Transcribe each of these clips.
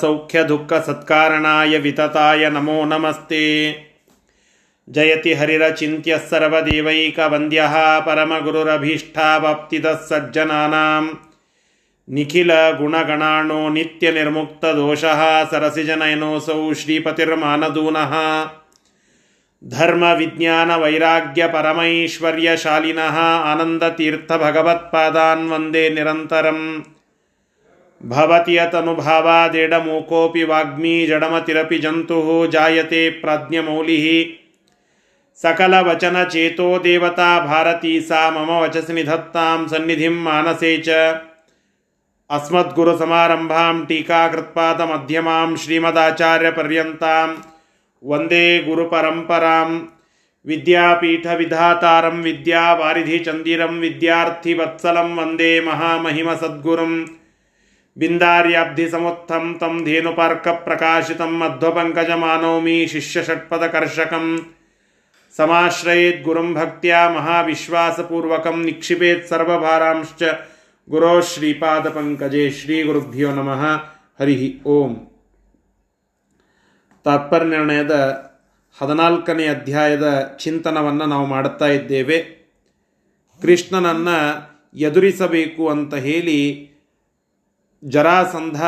सौख्यदुःखसत्कारणाय वितताय नमो नमस्ते जयति हरिरचिन्त्यः सर्वदेवैकवन्द्यः परमगुरुरभीष्टावाप्तिदः सज्जनानां निखिलगुणगणाणो नित्यनिर्मुक्तदोषः सरसिजनयनोऽसौ श्रीपतिर्मानदूनः धर्मविज्ञानवैराग्यपरमैश्वर्यशालिनः आनन्दतीर्थभगवत्पादान् वन्दे निरन्तरम् भवति यतनुभावादेडमूकोऽपि वाग्मी जडमतिरपि जन्तुः जायते प्राज्ञमौलिः। सकलवचनचेतो देवता भारती सा मम वचसि निधत्तां सन्निधिं मानसे च। अस्मद्गुरुसमारम्भां टीकाकृत्पादमध्यमां श्रीमदाचार्यपर्यन्तां वंदे गुरुपरम्परां। विद्यापीठविधातारं विद्यावारिधिचन्दिरं विद्यार्थिवत्सलं वंदे महामहिमसद्गुरुम्। बिन्दार्याब्धिसमुत्थं तं धेनुपार्कप्रकाशितं मध्वपङ्कजमानौमि शिष्यषट्पदकर्षकं समाश्रयेद्गुरुं भक्त्या महाविश्वासपूर्वकं निक्षिपेत् सर्वभारांश्च गुरोः ಶ್ರೀಪಾದಪಂಕಜೆ ಶ್ರೀ ಗುರುಭ್ಯೋ ನಮಃ ಹರಿ ಓಂ ತಾತ್ಪರ್ಯ ನಿರ್ಣಯದ ಹದಿನಾಲ್ಕನೇ ಅಧ್ಯಾಯದ ಚಿಂತನವನ್ನು ನಾವು ಮಾಡುತ್ತಾ ಇದ್ದೇವೆ ಕೃಷ್ಣನನ್ನು ಎದುರಿಸಬೇಕು ಅಂತ ಹೇಳಿ ಜರಾಸಂಧ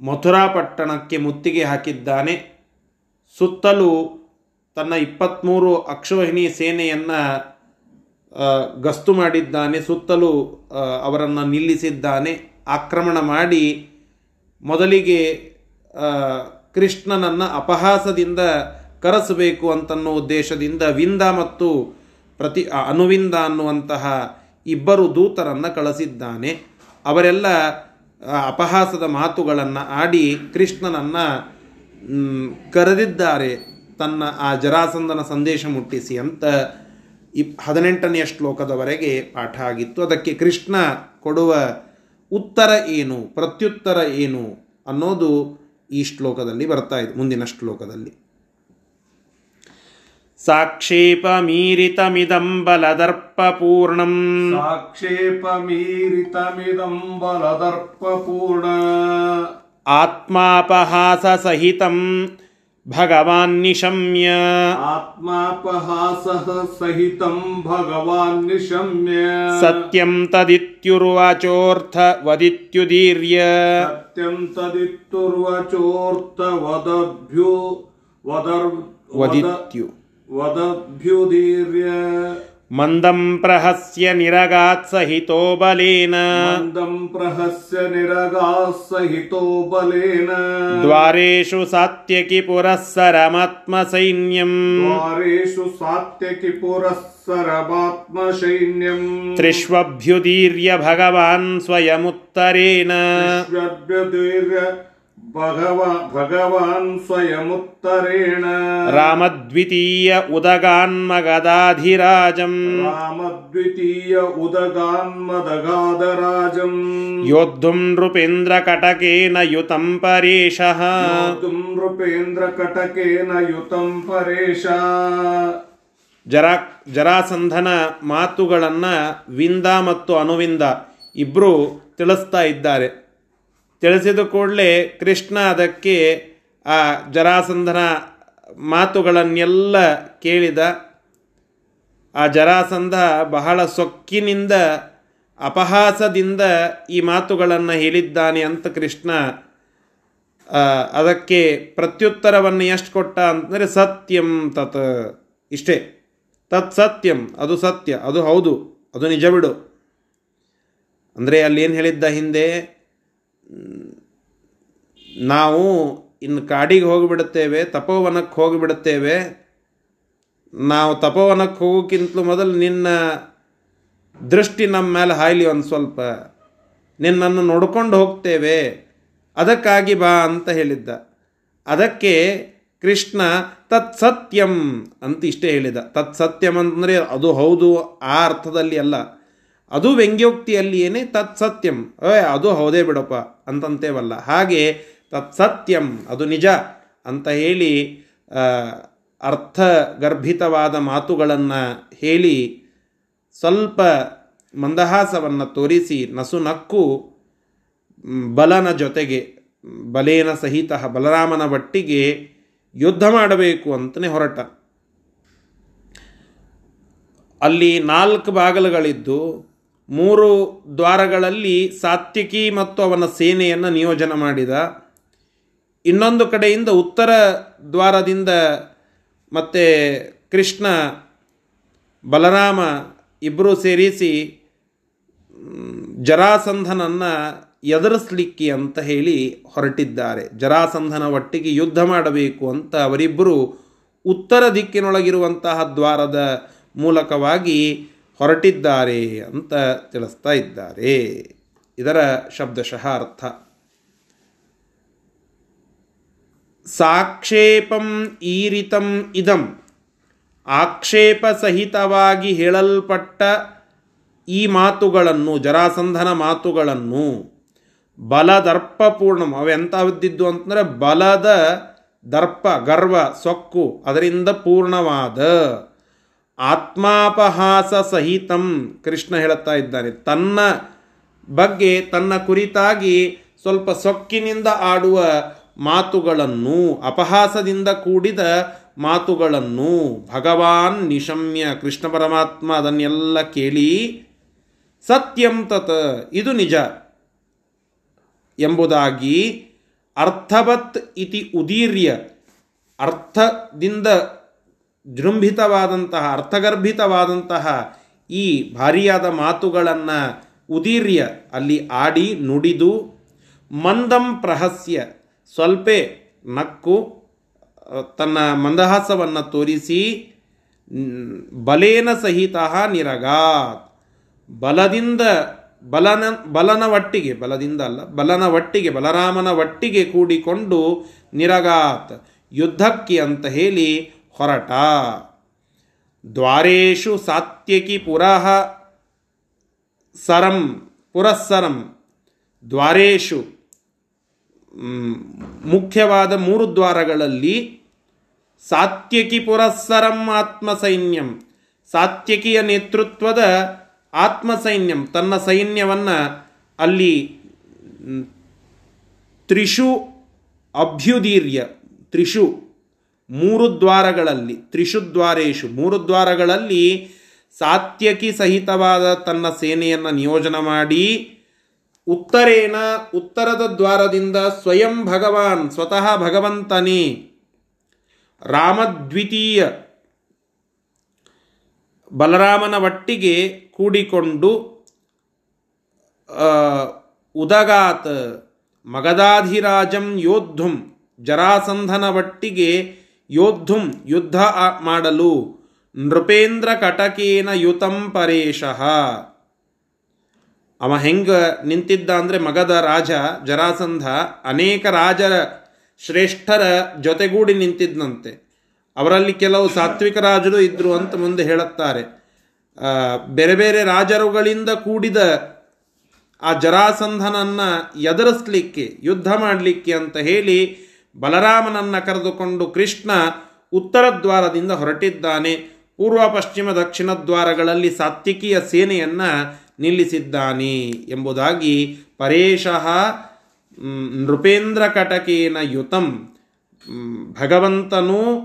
ಮಥುರಾ ಪಟ್ಟಣಕ್ಕೆ ಮುತ್ತಿಗೆ ಹಾಕಿದ್ದಾನೆ. ಸುತ್ತಲೂ ತನ್ನ ಇಪ್ಪತ್ತ್ಮೂರು ಅಕ್ಷವಹಿಣಿ ಸೇನೆಯನ್ನು ಗಸ್ತು ಮಾಡಿದ್ದಾನೆ. ಸುತ್ತಲೂ ಅವರನ್ನು ನಿಲ್ಲಿಸಿದ್ದಾನೆ. ಆಕ್ರಮಣ ಮಾಡಿ ಮೊದಲಿಗೆ ಕೃಷ್ಣನನ್ನು ಅಪಹಾಸದಿಂದ ಕರೆಸಬೇಕು ಅಂತನ್ನೋ ಉದ್ದೇಶದಿಂದ ವಿಂದ ಮತ್ತು ಪ್ರತಿ, ಅನುವಿಂದ ಅನ್ನುವಂತಹ ಇಬ್ಬರು ದೂತರನ್ನು ಕಳಿಸಿದ್ದಾನೆ. ಅವರೆಲ್ಲ ಅಪಹಾಸದ ಮಾತುಗಳನ್ನು ಆಡಿ ಕೃಷ್ಣನನ್ನು ಕರೆದಿದ್ದಾರೆ ತನ್ನ ಆ ಜರಾಸಂದನ ಸಂದೇಶ ಮುಟ್ಟಿಸಿ ಅಂತ ಇಪ್ ಹದಿನೆಂಟನೆಯ ಶ್ಲೋಕದವರೆಗೆ ಪಾಠ ಆಗಿತ್ತು. ಅದಕ್ಕೆ ಕೃಷ್ಣ ಕೊಡುವ ಉತ್ತರ ಏನು, ಪ್ರತ್ಯುತ್ತರ ಏನು ಅನ್ನೋದು ಈ ಶ್ಲೋಕದಲ್ಲಿ ಬರ್ತಾ ಇದೆ, ಮುಂದಿನ ಶ್ಲೋಕದಲ್ಲಿ. ಸಾಕ್ಷೇಪಮೀರಿತಮಿದಂ ಬಲದರ್ಪಪೂರ್ಣಂ ಸಾಕ್ಷೇಪಮೀರಿತಮಿದಂ ಬಲದರ್ಪಪೂರ್ಣ ಆತ್ಮಾಪಹಾಸಸಹಿತಂ ಭಗವಾನ್ ನಿಶಮ್ಯ ಆತ್ಮಾಪಹಾಸಃ ಸಹಿತಂ ಭಗವಾನ್ ನಿಶಮ್ಯ ಸತ್ಯಂ ತದಿತ್ಯುರ್ವಾಚೋರ್ಥ ವದಿತ್ಯುದೀರ್ಯ ಸತ್ಯಂ ತದಿತ್ತುರ್ವಚೋರ್ಥ ವದಭ್ಯು ವದರ್ ವದಿತ್ಯು ವದಭ್ಯುದೀರ್ಯ ಮಂದಂ ಪ್ರಹಸ್ಯ ನಿರಗಾತ್ ಸಹಿತೋ ಬಲೇನ ಮಂದಂ ಪ್ರಹಸ್ಯ ನಿರಗಾಃ ಸಹಿತೋ ಬಲೇನ ದ್ವಾರೇಷು ಸಾತ್ಯಕಿ ಪುರಸ್ಸರಮಾತ್ಮ ಸೈನ್ಯಂ द्वारेषु सात्यकि पुरःसरमात्मसैन्यम् ತ್ರಿಷ್ವಭ್ಯುದೀರ್ಯ ಭಗವಾನ್ ಸ್ವಯಮುತ್ತರೇಣ त्रिष्वभ्युदीर्य भगवा भगवान् स्वयमुत्तरेण ರಾಮದ್ವಿತೀಯ ಉದಗಾನ್ಮಗದಾಧಿರಾಜಂ रामद्वितीय उदगान्मदगादराजम् ಯೋದ್ಧುಂ ನೃಪೇಂದ್ರ ಕಟಕೇನ ಯುತಂ ಪರೇಶಃ योद्धुम् नृपेन्द्रकटकेन युतम् परेश ಜರಾ ಜರಾಸಂಧನ ಮಾತುಗಳನ್ನು ವಿಂದ ಮತ್ತು ಅನುವಿಂದ ಇಬ್ಬರು ತಿಳಿಸ್ತಾ ಇದ್ದಾರೆ ತಿಳಿಸಿದ ಕೂಡಲೇ ಕೃಷ್ಣ ಅದಕ್ಕೆ ಆ ಜರಾಸಂಧನ ಮಾತುಗಳನ್ನೆಲ್ಲ ಕೇಳಿದ. ಆ ಜರಾಸಂಧ ಬಹಳ ಸೊಕ್ಕಿನಿಂದ, ಅಪಹಾಸದಿಂದ ಈ ಮಾತುಗಳನ್ನು ಹೇಳಿದ್ದಾನೆ ಅಂತ ಕೃಷ್ಣ ಅದಕ್ಕೆ ಪ್ರತ್ಯುತ್ತರವನ್ನು ಎಷ್ಟು ಕೊಟ್ಟ ಅಂತಂದರೆ ಸತ್ಯಂ ತತ್, ಇಷ್ಟೇ. ತತ್ ಸತ್ಯಂ, ಅದು ಸತ್ಯ, ಅದು ಹೌದು, ಅದು ನಿಜ ಬಿಡು. ಅಂದರೆ ಏನು ಹೇಳಿದ್ದ ಹಿಂದೆ ನಾವು ಇನ್ನು ಕಾಡಿಗೆ ಹೋಗಿಬಿಡುತ್ತೇವೆ, ತಪೋವನಕ್ಕೆ ಹೋಗಿಬಿಡುತ್ತೇವೆ. ನಾವು ತಪೋವನಕ್ಕೆ ಹೋಗೋಕ್ಕಿಂತಲೂ ಮೊದಲು ನಿನ್ನ ದೃಷ್ಟಿ ನಮ್ಮ ಮೇಲೆ ಹಾಯ್ಲಿ ಒಂದು ಸ್ವಲ್ಪ. ನಿನ್ನನ್ನು ನೋಡ್ಕೊಂಡು ಹೋಗ್ತೇವೆ. ಅದಕ್ಕಾಗಿ ಬಾ ಅಂತ ಹೇಳಿದ್ದ. ಅದಕ್ಕೆ ಕೃಷ್ಣ ತತ್ ಸತ್ಯಂ ಅಂತ ಇಷ್ಟೇ ಹೇಳಿದ. ತತ್ ಸತ್ಯಂ ಅಂತಂದರೆ ಅದು ಹೌದು ಆ ಅರ್ಥದಲ್ಲಿ ಅಲ್ಲ. ಅದು ವ್ಯಂಗ್ಯೋಕ್ತಿಯಲ್ಲಿಯೇ ತತ್ಸತ್ಯಂ. ತತ್ ಸತ್ಯಂ ಅದು ಹೌದೇ ಬಿಡಪ್ಪ, ಅಂತಂತೇವಲ್ಲ. ಹಾಗೆ ತತ್ ಸತ್ಯಂ ಅದು ನಿಜ ಅಂತ ಹೇಳಿ ಅರ್ಥ ಅರ್ಥಗರ್ಭಿತವಾದ ಮಾತುಗಳನ್ನು ಹೇಳಿ ಸ್ವಲ್ಪ ಮಂದಹಾಸವನ್ನು ತೋರಿಸಿ ನಸು ನಕ್ಕು ಬಲನ ಜೊತೆಗೆ, ಬಲೇನ ಸಹಿತ ಬಲರಾಮನ ಬಟ್ಟಿಗೆ ಯುದ್ಧ ಮಾಡಬೇಕು ಅಂತಲೇ ಹೊರಟ. ಅಲ್ಲಿ ನಾಲ್ಕು ಬಾಗಲುಗಳಿದ್ದು ಮೂರು ದ್ವಾರಗಳಲ್ಲಿ ಸಾತ್ವಿಕಿ ಮತ್ತು ಅವನ ಸೇನೆಯನ್ನು ನಿಯೋಜನ ಮಾಡಿದ. ಇನ್ನೊಂದು ಕಡೆಯಿಂದ ಉತ್ತರ ದ್ವಾರದಿಂದ ಮತ್ತೆ ಕೃಷ್ಣ, ಬಲರಾಮ ಇಬ್ಬರೂ ಸೇರಿಸಿ, ಜರಾಸಂಧನನ್ನು ಎದುರಿಸ್ಲಿಕ್ಕೆ ಅಂತ ಹೇಳಿ ಹೊರಟಿದ್ದಾರೆ. ಜರಾಸಂಧನ ಒಟ್ಟಿಗೆ ಯುದ್ಧ ಮಾಡಬೇಕು ಅಂತ ಅವರಿಬ್ಬರು ಉತ್ತರ ದಿಕ್ಕಿನೊಳಗಿರುವಂತಹ ದ್ವಾರದ ಮೂಲಕವಾಗಿ ಹೊರಟಿದ್ದಾರೆ ಅಂತ ತಿಳಿಸ್ತಾ ಇದ್ದಾರೆ. ಇದರ ಶಬ್ದಶಃ ಅರ್ಥ. ಸಾಕ್ಷೇಪಂ ಈರಿತಂ ಇದಂ. ಆಕ್ಷೇಪ ಸಹಿತವಾಗಿ ಹೇಳಲ್ಪಟ್ಟ ಈ ಮಾತುಗಳನ್ನು, ಜರಾಸಂಧನ ಮಾತುಗಳನ್ನು ಬಲದರ್ಪಪೂರ್ಣಂ ಅವೆಂಥವದ್ದಿದ್ದು ಅಂತಂದರೆ ಬಲದ ದರ್ಪ, ಗರ್ವ, ಸೊಕ್ಕು, ಅದರಿಂದ ಪೂರ್ಣವಾದ ಆತ್ಮಾಪಹಾಸ ಸಹಿತಂ ಕೃಷ್ಣ ಹೇಳುತ್ತಾ ಇದ್ದಾನೆ. ತನ್ನ ಬಗ್ಗೆ, ತನ್ನ ಕುರಿತಾಗಿ ಸ್ವಲ್ಪ ಸೊಕ್ಕಿನಿಂದ ಆಡುವ ಮಾತುಗಳನ್ನು, ಅಪಹಾಸದಿಂದ ಕೂಡಿದ ಮಾತುಗಳನ್ನು ಭಗವಾನ್ ನಿಶಮ್ಯ ಕೃಷ್ಣ ಪರಮಾತ್ಮ ಅದನ್ನೆಲ್ಲ ಕೇಳಿ, ಸತ್ಯಂ ತತ್, ಇದು ನಿಜ ಎಂಬುದಾಗಿ ಅರ್ಥವತ್ ಇತಿ ಉದೀರ್ಯ ಅರ್ಥದಿಂದ ಜೃಂಭಿತವಾದಂತಹ, ಅರ್ಥಗರ್ಭಿತವಾದಂತಹ ಈ ಭಾರಿಯಾದ ಮಾತುಗಳನ್ನು ಉದೀರ್ಯ ಅಲ್ಲಿ ಆಡಿ ನುಡಿದು, ಮಂದಂ ಪ್ರಹಸ್ಯ ಸ್ವಲ್ಪೇ ನಕ್ಕು ತನ್ನ ಮಂದಹಾಸವನ್ನು ತೋರಿಸಿ, ಬಲೇನ ಸಹಿತ ನಿರಗಾತ್. ಬಲದಿಂದ ಬಲನ ಬಲನ ಒಟ್ಟಿಗೆ, ಬಲದಿಂದ ಅಲ್ಲ, ಬಲನ ಒಟ್ಟಿಗೆ, ಬಲರಾಮನ ಒಟ್ಟಿಗೆ ಕೂಡಿಕೊಂಡು ನಿರಗಾತ್. ಯುದ್ಧಕ್ಕೆ ಅಂತ ಹೇಳಿ ಹೊರಟ. ದ್ವಾರೇಶು ಸಾತ್ಯಕಿ ಪುರಃ ಸರಂ, ಪುರಸ್ಸರಂ. ದ್ವಾರೇಶು ಮುಖ್ಯವಾದ ಮೂರು ದ್ವಾರಗಳಲ್ಲಿ ಸಾತ್ಯಕಿ ಪುರಸ್ಸರಂ ಆತ್ಮಸೈನ್ಯಂ. ಸಾತ್ಯಕಿಯ ನೇತೃತ್ವದ ಆತ್ಮಸೈನ್ಯಂ, ತನ್ನ ಸೈನ್ಯವನ್ನು ಅಲ್ಲಿ ತ್ರಿಷು ಅಭ್ಯುದೀರ್ಯ, ತ್ರಿಷು ಮೂರು ದ್ವಾರಗಳಲ್ಲಿ ತ್ರಿಷು ದ್ವಾರೇಶು ಮೂರು ದ್ವಾರಗಳಲ್ಲಿ ಸಾತ್ಯಕಿ ಸಹಿತವಾದ ತನ್ನ ಸೇನೆಯನ್ನು ನಿಯೋಜನೆ ಮಾಡಿ, ಉತ್ತರೇನ ಉತ್ತರದ ದ್ವಾರದಿಂದ ಸ್ವಯಂ ಭಗವಾನ್, ಸ್ವತಃ ಭಗವಂತನೇ, ರಾಮದ್ವಿತೀಯ ಬಲರಾಮನ ಒಟ್ಟಿಗೆ ಕೂಡಿಕೊಂಡು ಉದಗಾತ್ ಮಗಧಾಧಿರಾಜಂ ಯೋದ್ಧುಂ ಜರಾಸಂಧನ ಒಟ್ಟಿಗೆ ಯೋದ್ಧುಂ ಯುದ್ಧ ಮಾಡಲು. ನೃಪೇಂದ್ರ ಕಟಕೇನ ಯುತಂ ಪರೇಶಃ. ಅವ ಹೆಂಗ ನಿಂತಿದ್ದ ಅಂದರೆ ಮಗದ ರಾಜ ಜರಾಸಂಧ ಅನೇಕ ರಾಜರ ಶ್ರೇಷ್ಠರ ಜೊತೆಗೂಡಿ ನಿಂತಿದ್ದಂತೆ ಅವರಲ್ಲಿ ಕೆಲವು ಸಾತ್ವಿಕ ರಾಜರು ಇದ್ರು ಅಂತ ಮುಂದೆ ಹೇಳುತ್ತಾರೆ. ಬೇರೆ ಬೇರೆ ರಾಜರುಗಳಿಂದ ಕೂಡಿದ ಆ ಜರಾಸಂಧನನ್ನ ಎದುರಿಸ್ಲಿಕ್ಕೆ, ಯುದ್ಧ ಮಾಡಲಿಕ್ಕೆ ಅಂತ ಹೇಳಿ ಬಲರಾಮನನ್ನ ಕರೆದುಕೊಂಡು ಕೃಷ್ಣ ಉತ್ತರ ದ್ವಾರದಿಂದ ಹೊರಟಿದ್ದಾನೆ. ಪೂರ್ವ, ಪಶ್ಚಿಮ, ದಕ್ಷಿಣ ದ್ವಾರಗಳಲ್ಲಿ ಸಾತ್ವಿಕಿಯ ಸೇನೆಯನ್ನು ನಿಲ್ಲಿಸಿದ್ದಾನೆ ಎಂಬುದಾಗಿ ಪರೇಶಃ ನೃಪೇಂದ್ರ ಕಟಕೇನ ಯುತಂ. ಭಗವಂತನು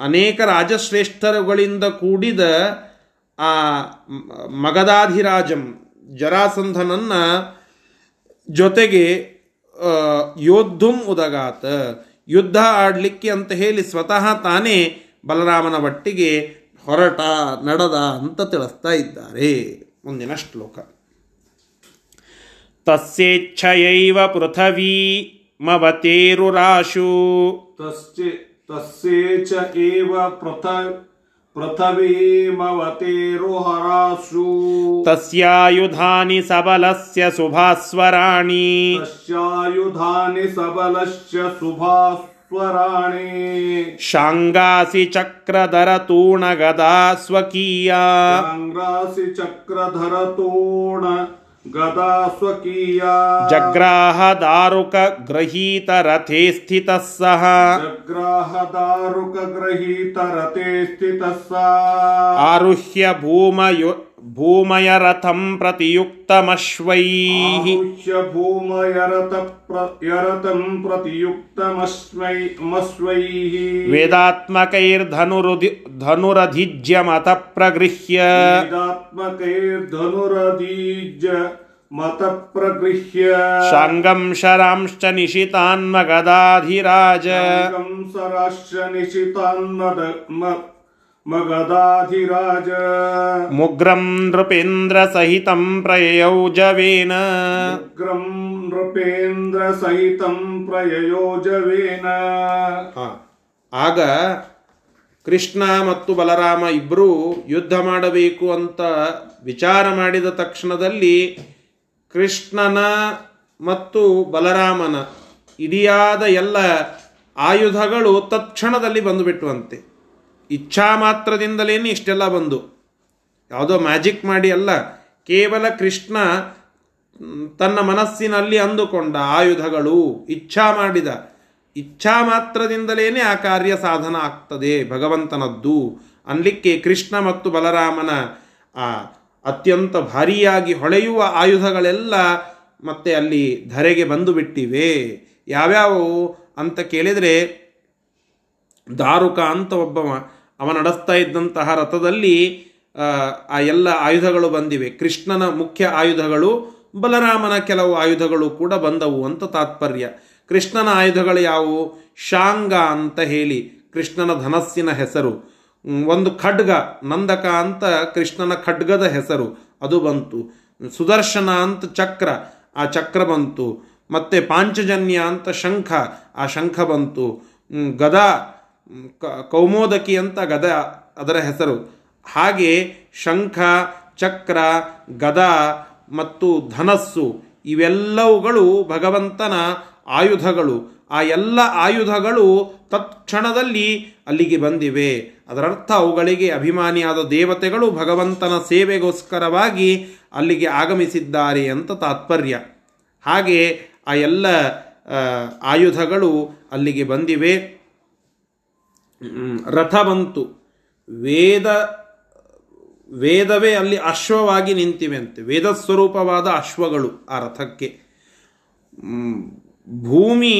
ಅನೇಕ ರಾಜಶ್ರೇಷ್ಠರುಗಳಿಂದ ಕೂಡಿದ ಆ ಮಗದಾಧಿರಾಜಂ ಜರಾಸಂಧನನ್ನು ಜೊತೆಗೆ ಯೋದ್ಧುಂ ಉದಗಾತ. ಯುದ್ಧ ಆಡಲಿಕ್ಕೆ ಅಂತ ಹೇಳಿ ಸ್ವತಃ ತಾನೇ ಬಲರಾಮನ ಒಟ್ಟಿಗೆ ಹೊರಟ ನಡೆದ ಅಂತ ತಿಳಿಸ್ತಾ ಇದ್ದಾರೆ. ಮುಂದಿನ ಶ್ಲೋಕ. ತಸ್ಯೇಚ್ಛಯೈವ ಪೃಥವೀ ಮವತೇರುರಾಶು. ತಸ್ಚೆ ತಸ್ಯೇಚ ಏವ ಪೃಥ पृथवीमवतेरुहराशु तस्यायुधानि सबलस्य शुभास्वराणि तस्यायुधानि सबलस्य शुभास्वराणि शाङ्गासि चक्रधरतूणगदा स्वकीया शाङ्ग्रासि चक्रधरतूण गदा स्वकीया जग्राह दारुक गृहीत रथे स्थितः सः जग्राह दारुक गृहीत रते स्थितः सा आरुह्य भूमयो भूमयरथं प्रतियुक्तमश्वैः भूमयरथं प्रतियुक्तमश्वैः वेदात्मकैर्धनुरधिज्यमथ प्रगृह्य वेदात्मकैर्धनुरधीज्य मतप्रगृह्य सङ्गं शरांश्च निशितान्मगदाधिराज सङ्गं शराश्च निशितान्मद मगधाधिराज ಮುಗ್ರಂ ನೃಪೇಂದ್ರ ಸಹಿತಂ ಪ್ರಯೌಜವೇನ उग्रं नृपेन्द्रसहितं प्रययोजवेन ಆಗ ಕೃಷ್ಣ ಮತ್ತು ಬಲರಾಮ ಇಬ್ಬರೂ ಯುದ್ಧ ಮಾಡಬೇಕು ಅಂತ ವಿಚಾರ ಮಾಡಿದ ತಕ್ಷಣದಲ್ಲಿ ಕೃಷ್ಣನ ಮತ್ತು ಬಲರಾಮನ ಇಡಿಯಾದ ಎಲ್ಲ ಆಯುಧಗಳು ತತ್ಕ್ಷಣದಲ್ಲಿ ಬಂದುಬಿಟ್ಟುವಂತೆ ಇಚ್ಛಾ ಮಾತ್ರದಿಂದಲೇ ಇಷ್ಟೆಲ್ಲ ಬಂದು. ಯಾವುದೋ ಮ್ಯಾಜಿಕ್ ಮಾಡಿ ಅಲ್ಲ, ಕೇವಲ ಕೃಷ್ಣ ತನ್ನ ಮನಸ್ಸಿನಲ್ಲಿ ಅಂದುಕೊಂಡ ಆಯುಧಗಳು, ಇಚ್ಛಾ ಮಾಡಿದ. ಇಚ್ಛಾ ಮಾತ್ರದಿಂದಲೇ ಆ ಕಾರ್ಯ ಸಾಧನ ಆಗ್ತದೆ, ಭಗವಂತನದ್ದು. ಅನ್ಲಿಕ್ಕೆ ಕೃಷ್ಣ ಮತ್ತು ಬಲರಾಮನ ಆ ಅತ್ಯಂತ ಭಾರಿಯಾಗಿ ಹೊಳೆಯುವ ಆಯುಧಗಳೆಲ್ಲ ಮತ್ತೆ ಅಲ್ಲಿ ಧರೆಗೆ ಬಂದು ಬಿಟ್ಟಿವೆ ಯಾವ್ಯಾವು ಅಂತ ಕೇಳಿದರೆ ದಾರುಕ ಅಂತ ಒಬ್ಬವ ಅವ ನಡೆಸ್ತಾ ಇದ್ದಂತಹ ರಥದಲ್ಲಿ ಆ, ಎಲ್ಲ ಆಯುಧಗಳು ಬಂದಿವೆ. ಕೃಷ್ಣನ ಮುಖ್ಯ ಆಯುಧಗಳು ಬಲರಾಮನ ಕೆಲವು ಆಯುಧಗಳು ಕೂಡ ಬಂದವು ಅಂತ ತಾತ್ಪರ್ಯ. ಕೃಷ್ಣನ ಆಯುಧಗಳು ಯಾವುವು? ಶಾಂಗ ಅಂತ ಹೇಳಿ ಕೃಷ್ಣನ ಧನಸ್ಸಿನ ಹೆಸರು. ಒಂದು ಖಡ್ಗ ನಂದಕ ಅಂತ ಕೃಷ್ಣನ ಖಡ್ಗದ ಹೆಸರು. ಅದು ಬಂತು. ಸುದರ್ಶನ ಅಂತ ಚಕ್ರ ಆ ಚಕ್ರ ಬಂತು. ಮತ್ತೆ ಪಾಂಚಜನ್ಯ ಅಂತ ಶಂಖ ಆ ಶಂಖ ಬಂತು. ಗದಾ ಕೌಮೋದಕಿ ಅಂತ ಗದ ಅದರ ಹೆಸರು. ಹಾಗೆ ಶಂಖ, ಚಕ್ರ, ಗದ ಮತ್ತು ಧನಸ್ಸು ಇವೆಲ್ಲವುಗಳು ಭಗವಂತನ ಆಯುಧಗಳು. ಆ ಎಲ್ಲ ಆಯುಧಗಳು ತತ್ಕ್ಷಣದಲ್ಲಿ ಅಲ್ಲಿಗೆ ಬಂದಿವೆ. ಅದರರ್ಥ ಅವುಗಳಿಗೆ ಅಭಿಮಾನಿಯಾದ ದೇವತೆಗಳು ಭಗವಂತನ ಸೇವೆಗೋಸ್ಕರವಾಗಿ ಅಲ್ಲಿಗೆ ಆಗಮಿಸಿದ್ದಾರೆ ಅಂತ ತಾತ್ಪರ್ಯ. ಹಾಗೆ ಆ ಎಲ್ಲ ಆಯುಧಗಳು ಅಲ್ಲಿಗೆ ಬಂದಿವೆ. ರಥ ಬಂತು. ವೇದ, ವೇದವೇ ಅಲ್ಲಿ ಅಶ್ವವಾಗಿ ನಿಂತಿವೆ ಅಂತೆ ವೇದ ಸ್ವರೂಪವಾದ ಅಶ್ವಗಳು ಆ ರಥಕ್ಕೆ. ಭೂಮಿ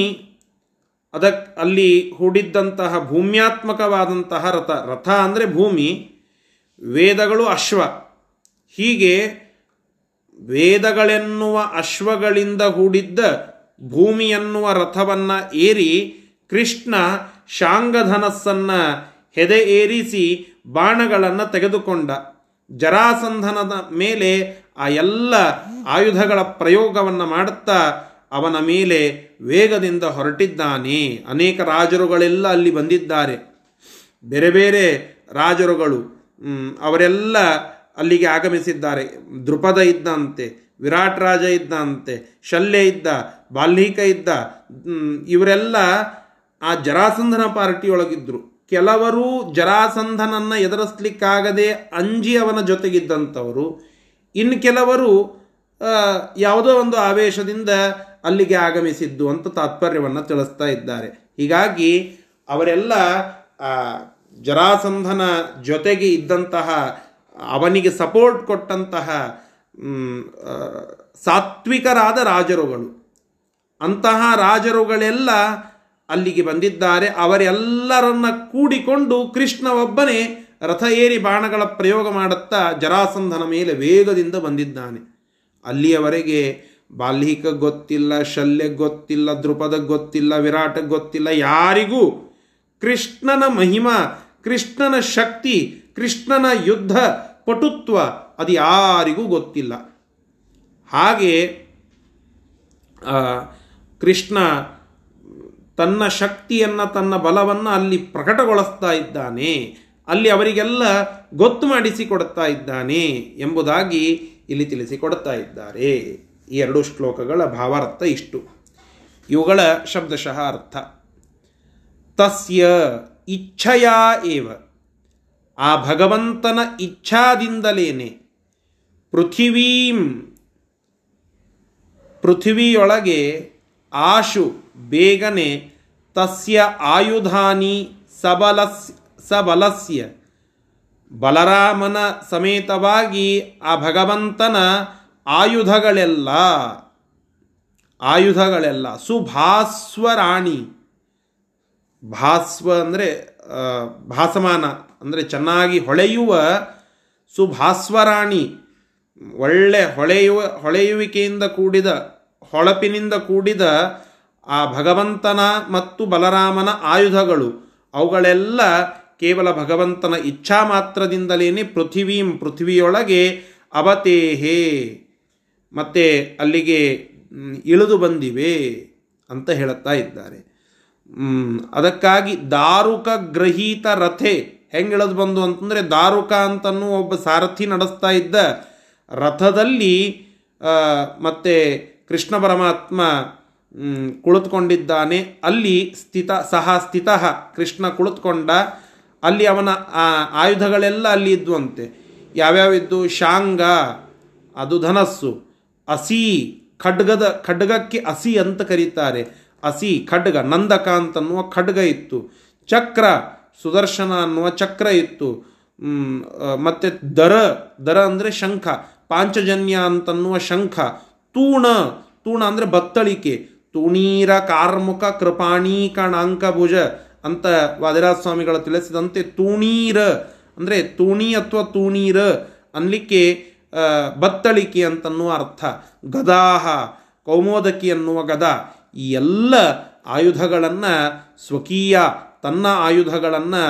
ಅದಕ್ಕೆ ಅಲ್ಲಿ ಹೂಡಿದ್ದಂತಹ ಭೂಮ್ಯಾತ್ಮಕವಾದಂತಹ ರಥ ರಥ ಅಂದರೆ ಭೂಮಿ, ವೇದಗಳು ಅಶ್ವ. ಹೀಗೆ ವೇದಗಳೆನ್ನುವ ಅಶ್ವಗಳಿಂದ ಹೂಡಿದ್ದ ಭೂಮಿ ರಥವನ್ನು ರಥವನ್ನ ಏರಿ ಕೃಷ್ಣ ಶಾಂಗಧನಸ್ಸನ್ನ ಹೆದೆ ಏರಿಸಿ ಬಾಣಗಳನ್ನು ತೆಗೆದುಕೊಂಡ. ಜರಾಸಂಧನದ ಮೇಲೆ ಆ ಎಲ್ಲ ಆಯುಧಗಳ ಪ್ರಯೋಗವನ್ನು ಮಾಡುತ್ತಾ ಅವನ ಮೇಲೆ ವೇಗದಿಂದ ಹೊರಟಿದ್ದಾನೆ. ಅನೇಕ ರಾಜರುಗಳೆಲ್ಲ ಅಲ್ಲಿ ಬಂದಿದ್ದಾರೆ. ಬೇರೆ ಬೇರೆ ರಾಜರುಗಳು ಅವರೆಲ್ಲ ಅಲ್ಲಿಗೆ ಆಗಮಿಸಿದ್ದಾರೆ. ದೃಪದ ಇದ್ದಂತೆ, ವಿರಾಟ್ ರಾಜ ಇದ್ದಂತೆ, ಶಲ್ಯ ಇದ್ದ, ಬಾಲ್ಮೀಕ ಇದ್ದ ಇವರೆಲ್ಲ ಆ ಜರಾಸಂಧನ ಪಾರ್ಟಿಯೊಳಗಿದ್ದರು ಕೆಲವರು ಜರಾಸಂಧನನ್ನು ಎದುರಿಸ್ಲಿಕ್ಕಾಗದೆ ಅಂಜಿ ಅವನ ಜೊತೆಗಿದ್ದಂಥವರು. ಇನ್ನು ಕೆಲವರು ಯಾವುದೋ ಒಂದು ಆವೇಶದಿಂದ ಅಲ್ಲಿಗೆ ಆಗಮಿಸಿದ್ದು ಅಂತ ತಾತ್ಪರ್ಯವನ್ನು ತಿಳಿಸ್ತಾ ಇದ್ದಾರೆ. ಹೀಗಾಗಿ ಅವರೆಲ್ಲ ಜರಾಸಂಧನ ಜೊತೆಗೆ ಇದ್ದಂತಹ, ಅವನಿಗೆ ಸಪೋರ್ಟ್ ಕೊಟ್ಟಂತಹ ಸಾತ್ವಿಕರಾದ ರಾಜರುಗಳು. ಅಂತಹ ರಾಜರುಗಳೆಲ್ಲ ಅಲ್ಲಿಗೆ ಬಂದಿದ್ದಾರೆ. ಅವರೆಲ್ಲರನ್ನ ಕೂಡಿಕೊಂಡು ಕೃಷ್ಣ ಒಬ್ಬನೇ ರಥ ಏರಿ ಬಾಣಗಳ ಪ್ರಯೋಗ ಮಾಡುತ್ತಾ ಜರಾಸಂಧನ ಮೇಲೆ ವೇಗದಿಂದ ಬಂದಿದ್ದಾನೆ. ಅಲ್ಲಿಯವರೆಗೆ ಬಾಲ್ಹಿಕ ಗೊತ್ತಿಲ್ಲ, ಶಲ್ಯ ಗೊತ್ತಿಲ್ಲ ದೃಪದ ಗೊತ್ತಿಲ್ಲ, ವಿರಾಟ ಗೊತ್ತಿಲ್ಲ. ಯಾರಿಗೂ ಕೃಷ್ಣನ ಮಹಿಮಾ, ಕೃಷ್ಣನ ಶಕ್ತಿ, ಕೃಷ್ಣನ ಯುದ್ಧ, ಪಟುತ್ವ ಅದು ಯಾರಿಗೂ ಗೊತ್ತಿಲ್ಲ. ಹಾಗೆ ಕೃಷ್ಣ ತನ್ನ ಶಕ್ತಿಯನ್ನು, ತನ್ನ ಬಲವನ್ನು ಅಲ್ಲಿ ಪ್ರಕಟಗೊಳಿಸ್ತಾ ಇದ್ದಾನೆ. ಅಲ್ಲಿ ಅವರಿಗೆಲ್ಲ ಗೊತ್ತು ಮಾಡಿಸಿಕೊಡುತ್ತಾ ಇದ್ದಾನೆ ಎಂಬುದಾಗಿ ಇಲ್ಲಿ ತಿಳಿಸಿಕೊಡುತ್ತಾ ಇದ್ದಾರೆ. ಈ ಎರಡು ಶ್ಲೋಕಗಳ ಭಾವಾರ್ಥ ಇಷ್ಟು. ಇವುಗಳ ಶಬ್ದಶಃ ಅರ್ಥ. ತಸ್ಯ ಇಚ್ಛೆಯ ಏವ. ಆ ಭಗವಂತನ ಇಚ್ಛಾದಿಂದಲೇನೆ ಪೃಥಿವೀಂ, ಪೃಥ್ವಿಯೊಳಗೆ ಆಶು ಬೇಗನೆ ತಸ್ಯ ಆಯುಧಾನಿ ಸಬಲಸ್, ಸಬಲಸ್ಯ. ಬಲರಾಮನ ಸಮೇತವಾಗಿ ಆ ಭಗವಂತನ ಆಯುಧಗಳೆಲ್ಲ ಆಯುಧಗಳೆಲ್ಲ, ಸುಭಾಸ್ವರಾಣಿ. ಭಾಸ್ವ ಅಂದರೆ ಭಾಸಮಾನ ಅಂದರೆ ಚೆನ್ನಾಗಿ ಹೊಳೆಯುವ ಸುಭಾಸ್ವರಾಣಿ. ಒಳ್ಳೆ ಹೊಳೆಯುವ, ಹೊಳೆಯುವಿಕೆಯಿಂದ ಕೂಡಿದ ಹೊಳಪಿನಿಂದ ಕೂಡಿದ ಆ ಭಗವಂತನ ಮತ್ತು ಬಲರಾಮನ ಆಯುಧಗಳು, ಅವುಗಳೆಲ್ಲ ಕೇವಲ ಭಗವಂತನ ಇಚ್ಛಾ ಮಾತ್ರದಿಂದಲೇ ಪೃಥಿವೀಂ ಪೃಥ್ವಿಯೊಳಗೆ ಅವತೇಹೇ. ಮತ್ತೆ ಅಲ್ಲಿಗೆ ಇಳಿದು ಬಂದಿವೆ ಅಂತ ಹೇಳುತ್ತಾ ಇದ್ದಾರೆ. ಅದಕ್ಕಾಗಿ ದಾರುಕ ಗ್ರಹೀತ ರಥೆ ಹೆಂಗೆ ಇಳಿದು ಬಂದು ಅಂತಂದರೆ ದಾರುಕ ಅಂತನೂ ಒಬ್ಬ ಸಾರಥಿ ನಡೆಸ್ತಾ ಇದ್ದ ರಥದಲ್ಲಿ ಮತ್ತೆ ಕೃಷ್ಣ ಪರಮಾತ್ಮ ಕುಳಿತುಕೊಂಡಿದ್ದಾನೆ. ಅಲ್ಲಿ ಸ್ಥಿತ, ಸಹ ಸ್ಥಿತ ಕೃಷ್ಣ ಕುಳಿತುಕೊಂಡ, ಅಲ್ಲಿ ಅವನ ಆಯುಧಗಳೆಲ್ಲ ಅಲ್ಲಿ ಇದ್ವಂತೆ ಯಾವ್ಯಾವಿದ್ದು? ಶಾಂಗ, ಅದು ಧನಸ್ಸು. ಅಸಿ, ಖಡ್ಗದ, ಖಡ್ಗಕ್ಕೆ ಅಸಿ ಅಂತ ಕರೀತಾರೆ. ಅಸಿ, ಖಡ್ಗ, ನಂದಕ ಅಂತನ್ನುವ ಖಡ್ಗ ಇತ್ತು. ಚಕ್ರ, ಸುದರ್ಶನ ಅನ್ನುವ ಚಕ್ರ ಇತ್ತು. ಮತ್ತು ದರ ದರ ಅಂದರೆ ಶಂಖ. ಪಾಂಚಜನ್ಯ ಅಂತನ್ನುವ ಶಂಖ. ತೂಣ ತೂಣ ಅಂದರೆ ಬತ್ತಳಿಕೆ. ತುಣೀರ ಕಾರ್ಮುಕ ಕೃಪಾಣಿ ಭುಜ ಅಂತ ವಾದಿರಾಜ ಸ್ವಾಮಿಗಳು ತಿಳಿಸಿದಂತೆ ತೂಣೀರ ಅಂದರೆ ತೂಣಿ ಅಥವಾ ತೂಣೀರ ಅನ್ಲಿಕ್ಕೆ ಬತ್ತಳಿಕೆ ಅಂತನ್ನುವ ಅರ್ಥ. ಗದಾಹ, ಕೌಮೋದಕಿ ಅನ್ನುವ ಗದ. ಈ ಎಲ್ಲ ಆಯುಧಗಳನ್ನು ಸ್ವಕೀಯ ತನ್ನ ಆಯುಧಗಳನ್ನು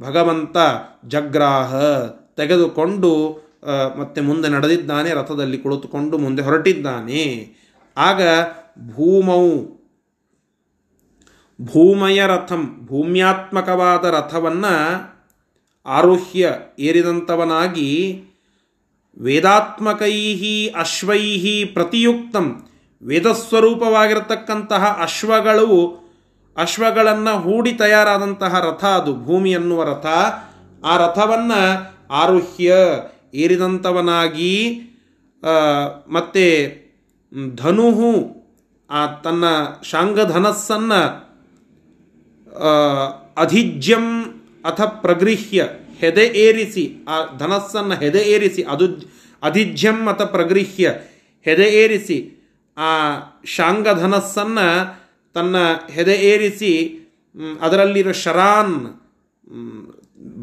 ಭಗವಂತ ಜಗ್ರಾಹ ತೆಗೆದುಕೊಂಡು ಮತ್ತೆ ಮುಂದೆ ನಡೆದಿದ್ದಾನೆ, ರಥದಲ್ಲಿ ಕುಳಿತುಕೊಂಡು ಮುಂದೆ ಹೊರಟಿದ್ದಾನೆ. ಆಗ ಭೂಮೌ ಭೂಮಯ ರಥಂ, ಭೂಮ್ಯಾತ್ಮಕವಾದ ರಥವನ್ನು ಆರುಹ್ಯ ಏರಿದಂಥವನಾಗಿ ವೇದಾತ್ಮಕೈ ಅಶ್ವೈ ಪ್ರತಿಯುಕ್ತಂ, ವೇದಸ್ವರೂಪವಾಗಿರತಕ್ಕಂತಹ ಅಶ್ವಗಳು, ಅಶ್ವಗಳನ್ನು ಹೂಡಿ ತಯಾರಾದಂತಹ ರಥ ಅದು, ಭೂಮಿ ಅನ್ನುವ ರಥ. ಆ ರಥವನ್ನು ಆರುಹ್ಯ ಏರಿದಂಥವನಾಗಿ ಮತ್ತೆ ಧನುಹು, ಆ, ತನ್ನ ಶಾಂಗಧನಸ್ಸನ್ನು ಅಧಿಜ್ಯಂ ಅಥ ಪ್ರಗೃಹ್ಯ, ಹೆದೆ ಏರಿಸಿ, ಆ ಧನಸ್ಸನ್ನು ಹೆದೆ ಏರಿಸಿ, ಅದು ಅಧಿಜ್ಯಂ ಅಥ ಪ್ರಗೃಹ್ಯ, ಹೆದೆ ಏರಿಸಿ, ಆ ಶಾಂಗಧನಸ್ಸನ್ನು ತನ್ನ ಹೆದೆ ಏರಿಸಿ ಅದರಲ್ಲಿರೋ ಶರಾನ್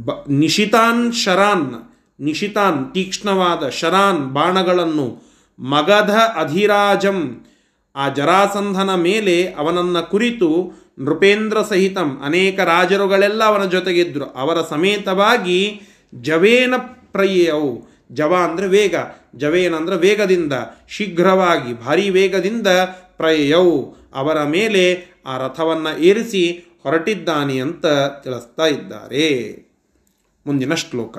ಬ, ನಿಶಿತಾನ್ ಶರಾನ್ ನಿಶಿತಾನ್ ತೀಕ್ಷ್ಣವಾದ ಶರಾನ್ ಬಾಣಗಳನ್ನು ಮಗಧ ಅಧಿರಾಜಂ ಆ ಜರಾಸಂಧನ ಮೇಲೆ ಅವನನ್ನು ಕುರಿತು ನೃಪೇಂದ್ರ ಸಹಿತಂ ಅನೇಕ ರಾಜರುಗಳೆಲ್ಲ ಅವನ ಜೊತೆಗಿದ್ದರು ಅವರ ಸಮೇತವಾಗಿ ಜವೇನ ಪ್ರಯವು ಜವ ಅಂದರೆ ವೇಗ, ಜವೇನ ಅಂದರೆ ವೇಗದಿಂದ, ಶೀಘ್ರವಾಗಿ, ಭಾರಿ ವೇಗದಿಂದ ಪ್ರಯವು ಅವರ ಮೇಲೆ ಆ ರಥವನ್ನು ಏರಿಸಿ ಹೊರಟಿದ್ದಾನೆ ಅಂತ ತಿಳಿಸ್ತಾ ಇದ್ದಾರೆ. ಮುಂದಿನ ಶ್ಲೋಕ.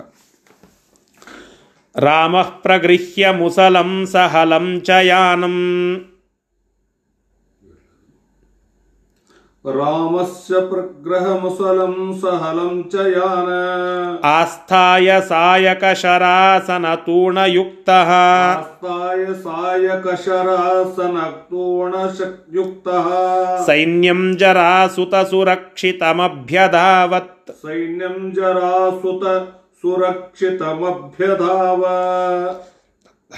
ರಾಮಃ ಪ್ರಗೃಹ್ಯ ಮುಸಲಂ ಸಹಲಂ ಚ ಯಾನಂ. ರಾಮಸ್ಯ ಪ್ರಗ್ರಹ ಮುಸಲಂ ಸಹಲಂ ಚ ಯಾನ. ಆಸ್ಥಾಯ ಸಾಯಕ ಶರಾಸನ ತೂಣಯುಕ್ತ. ಆಸ್ಥಾಯ ಸಾಯಕ ಶರಾಸನ ತೂಣ ಯುಕ್ತ ಸೈನ್ಯಂ ಜರಾಸುತ ಸುರಕ್ಷಿತಮಭ್ಯಧಾವತ್. ಸೈನ್ಯಂ ಜರಾಸುತ ಸುರಕ್ಷಿತಮಭ್ಯಧಾವ.